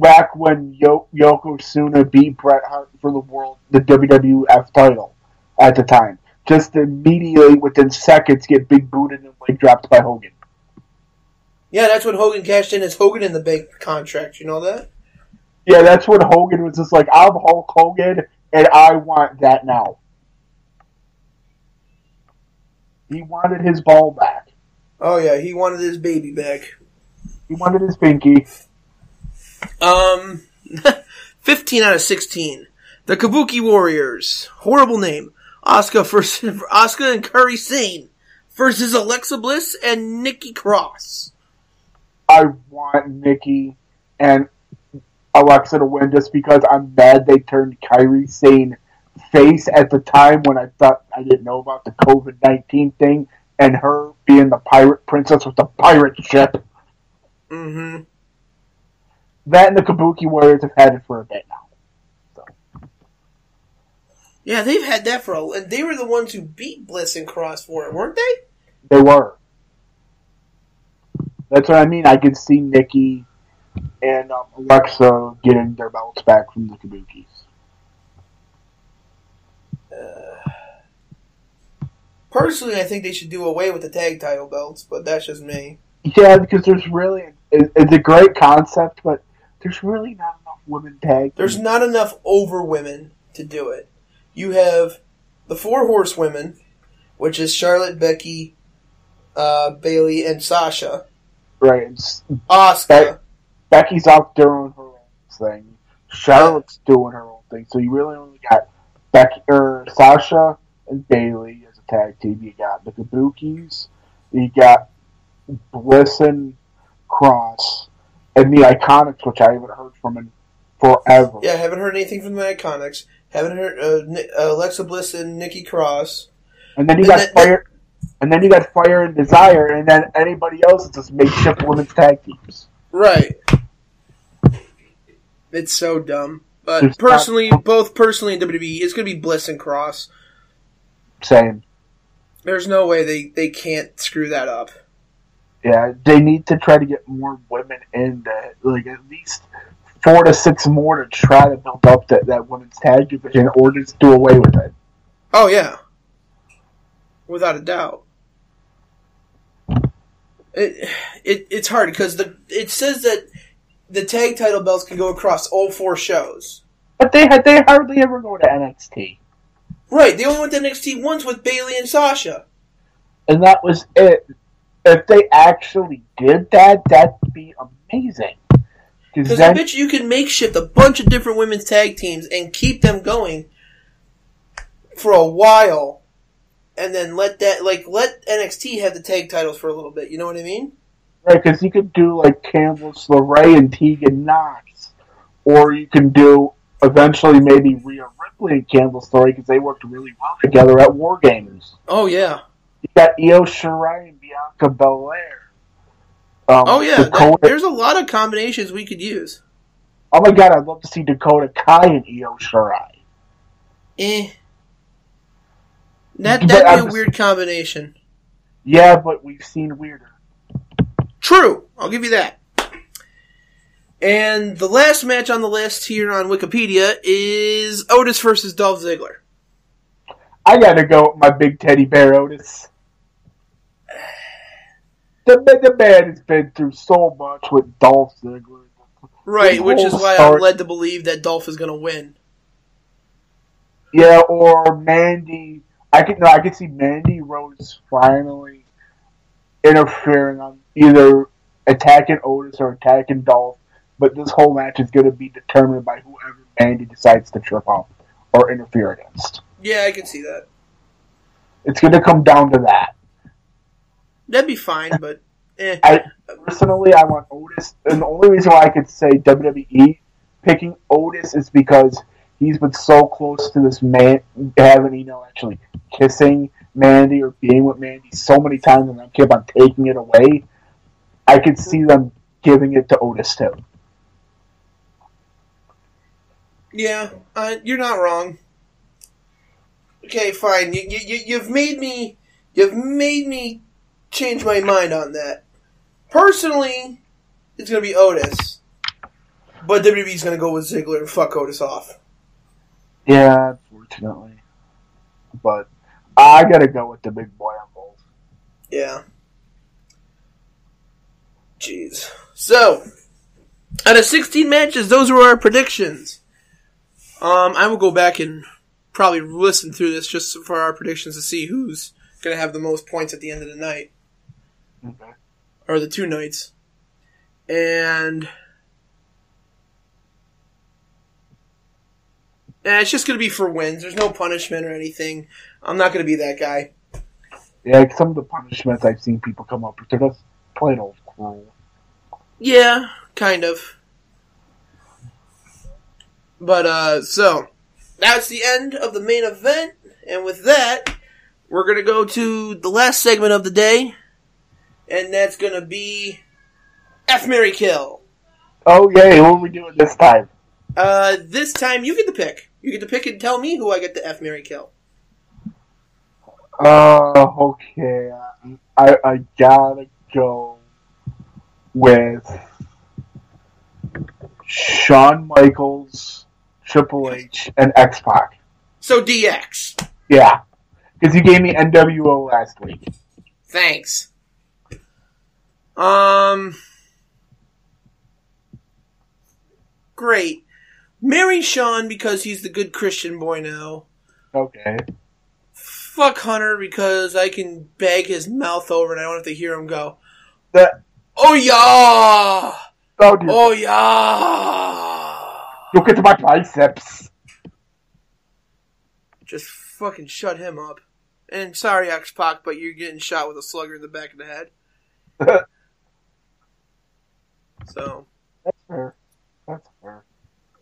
back when Yo- Yokozuna beat Bret Hart for the world, the WWF title at the time. Just immediately, within seconds, get big booted and leg dropped by Hogan.
Yeah, that's when Hogan cashed in his Hogan in the Bank contract. You know that?
Yeah, that's when Hogan was just like, I'm Hulk Hogan, and I want that now. He wanted his ball back.
Oh yeah, he wanted his baby back.
He wanted his pinky.
Um, fifteen out of sixteen. The Kabuki Warriors. Horrible name. Asuka versus Asuka and Kairi Sane versus Alexa Bliss and Nikki Cross.
I want Nikki and Alexa to win just because I'm mad they turned Kairi Sane face at the time when I thought I didn't know about the COVID 19 thing and her being the pirate princess with the pirate ship.
Mm-hmm.
That and the Kabuki Warriors have had it for a bit now.
Yeah, they've had that for a. And they were the ones who beat Bliss and Cross for it, weren't they?
They were. That's what I mean. I could see Nikki and um, Alexa getting their belts back from the Kabukis.
Uh, personally, I think they should do away with the tag title belts, but that's just me.
Yeah, because there's really it's a great concept, but there's really not enough women tag.
There's not enough over women to do it. You have the four horsewomen, which is Charlotte, Becky, uh, Bayley, and Sasha.
Right. It's,
Asuka.
Becky's out doing her own thing. Charlotte's doing her own thing. So you really only got Becky or Sasha and Bayley as a tag team. You got the Kabukis. You got Bliss and Cross, and the Iconics, which I haven't heard from in forever.
Yeah, I haven't heard anything from the Iconics. Haven't heard uh, uh, Alexa Bliss and Nikki Cross.
And then you got Fire, and then you got Fire and Desire, and then anybody else is just makeshift women's tag teams.
Right. It's so dumb. But
There's
personally,
not-
both personally in WWE, it's going to be Bliss and Cross.
Same.
There's no way they, they can't screw that up.
Yeah, they need to try to get more women in that, like at least four to six more to try to build up that, that women's tag division or just do away with it.
Oh, yeah. Without a doubt. It, it It's hard because the it says that the tag title belts can go across all four shows.
But they had they hardly ever go to NXT.
Right, they only went to NXT once with Bayley and Sasha.
And that was it. If they actually did that, that'd be amazing.
Because I bet you you can makeshift a bunch of different women's tag teams and keep them going for a while, and then let that like let NXT have the tag titles for a little bit. You know what I mean?
right, because you could do like Candice LeRae and Tegan Nox, or you can do eventually maybe Rhea Ripley and Candice LeRae because they worked really well together at War Games.
Oh yeah,
got Io Shirai and Bianca Belair. Um,
oh yeah.
Dakota,
there's a lot of combinations we could use.
oh my god, I'd love to see Dakota Kai and Io Shirai.
Eh. That that'd be
I'm
a weird combination.
Yeah, but we've seen weirder.
True, I'll give you that. And the last match on the list here on Wikipedia is Otis versus Dolph Ziggler.
I gotta go with my big teddy bear Otis. The, the man has been through so much with Dolph Ziggler.
Right, which is why I'm led to believe that Dolph is going to win.
Yeah, or Mandy. I could no, I could see Mandy Rose finally interfering on either attacking Otis or attacking Dolph. But this whole match is going to be determined by whoever Mandy decides to trip up or interfere against.
Yeah, I can see that.
It's going to come down to that.
That'd be fine, but eh.
I personally, I want Otis, and the only reason why I could say WWE picking Otis is because he's been so close to this man having, you know, actually kissing Mandy or being with Mandy so many times, and I keep on taking it away. I could see them giving it to Otis too.
Yeah, uh, you're not wrong. Okay, fine. You, you, you- you've made me, you've made me change my mind on that. Personally, it's gonna be Otis, but WWE's gonna go with Ziggler and fuck Otis off.
Yeah, unfortunately, but I gotta go with the big boy on both.
Yeah. Jeez. So, out of 16 matches, those were our predictions. Um, I will go back and probably listen through this just for our predictions to see who's going to have the most points at the end of the night.
Okay.
Or the two nights. And. And it's just going to be for wins. There's no punishment or anything. I'm not going to be that guy.
Yeah, like some of the punishments I've seen people come up with, they're just plain old cruel.
Yeah, kind of. But, uh, so, that's the end of the main event. And with that, we're going to go to the last segment of the day. And that's to be F Marry Kill.
Oh, yay, what are we doing this time?
Uh, this time you get the pick. You get to pick and tell me who I get the F Marry Kill.
Uh, okay. I, I gotta go with Shawn Michaels, Triple H, and X Pac.
So DX.
Yeah. Because you gave me NWO last week.
Thanks. Um. Great. Marry Shawn because he's the good Christian boy now.
Okay.
Fuck Hunter because I can bag his mouth over and I don't have to hear him go,
That,
Oh yeah!
oh, dude.
Oh yeah!
Look at my biceps.
Just fucking shut him up. And sorry, X Pac, but you're getting shot with a slugger in the back of the head. So,
That's fair. That's fair.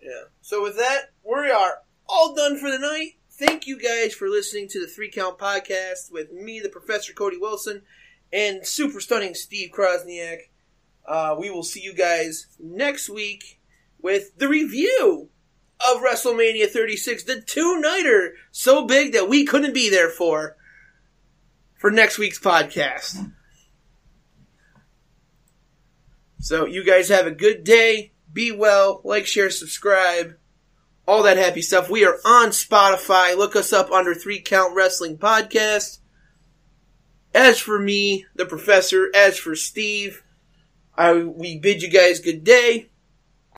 yeah. So with that, we are all done for the night. Thank you guys for listening to the Three Count Podcast with me, the Professor Cody Wilson, and super stunning Steve Krosniak. Uh, we will see you guys next week with the review of WrestleMania 36, the two-nighter, so big that we couldn't be there for, for next week's podcast. So you guys have a good day. Be well. Like, share, subscribe. All that happy stuff. We are on Spotify. Look us up under Three Count Wrestling Podcast. As for me, the professor, as for Steve, I we bid you guys good day.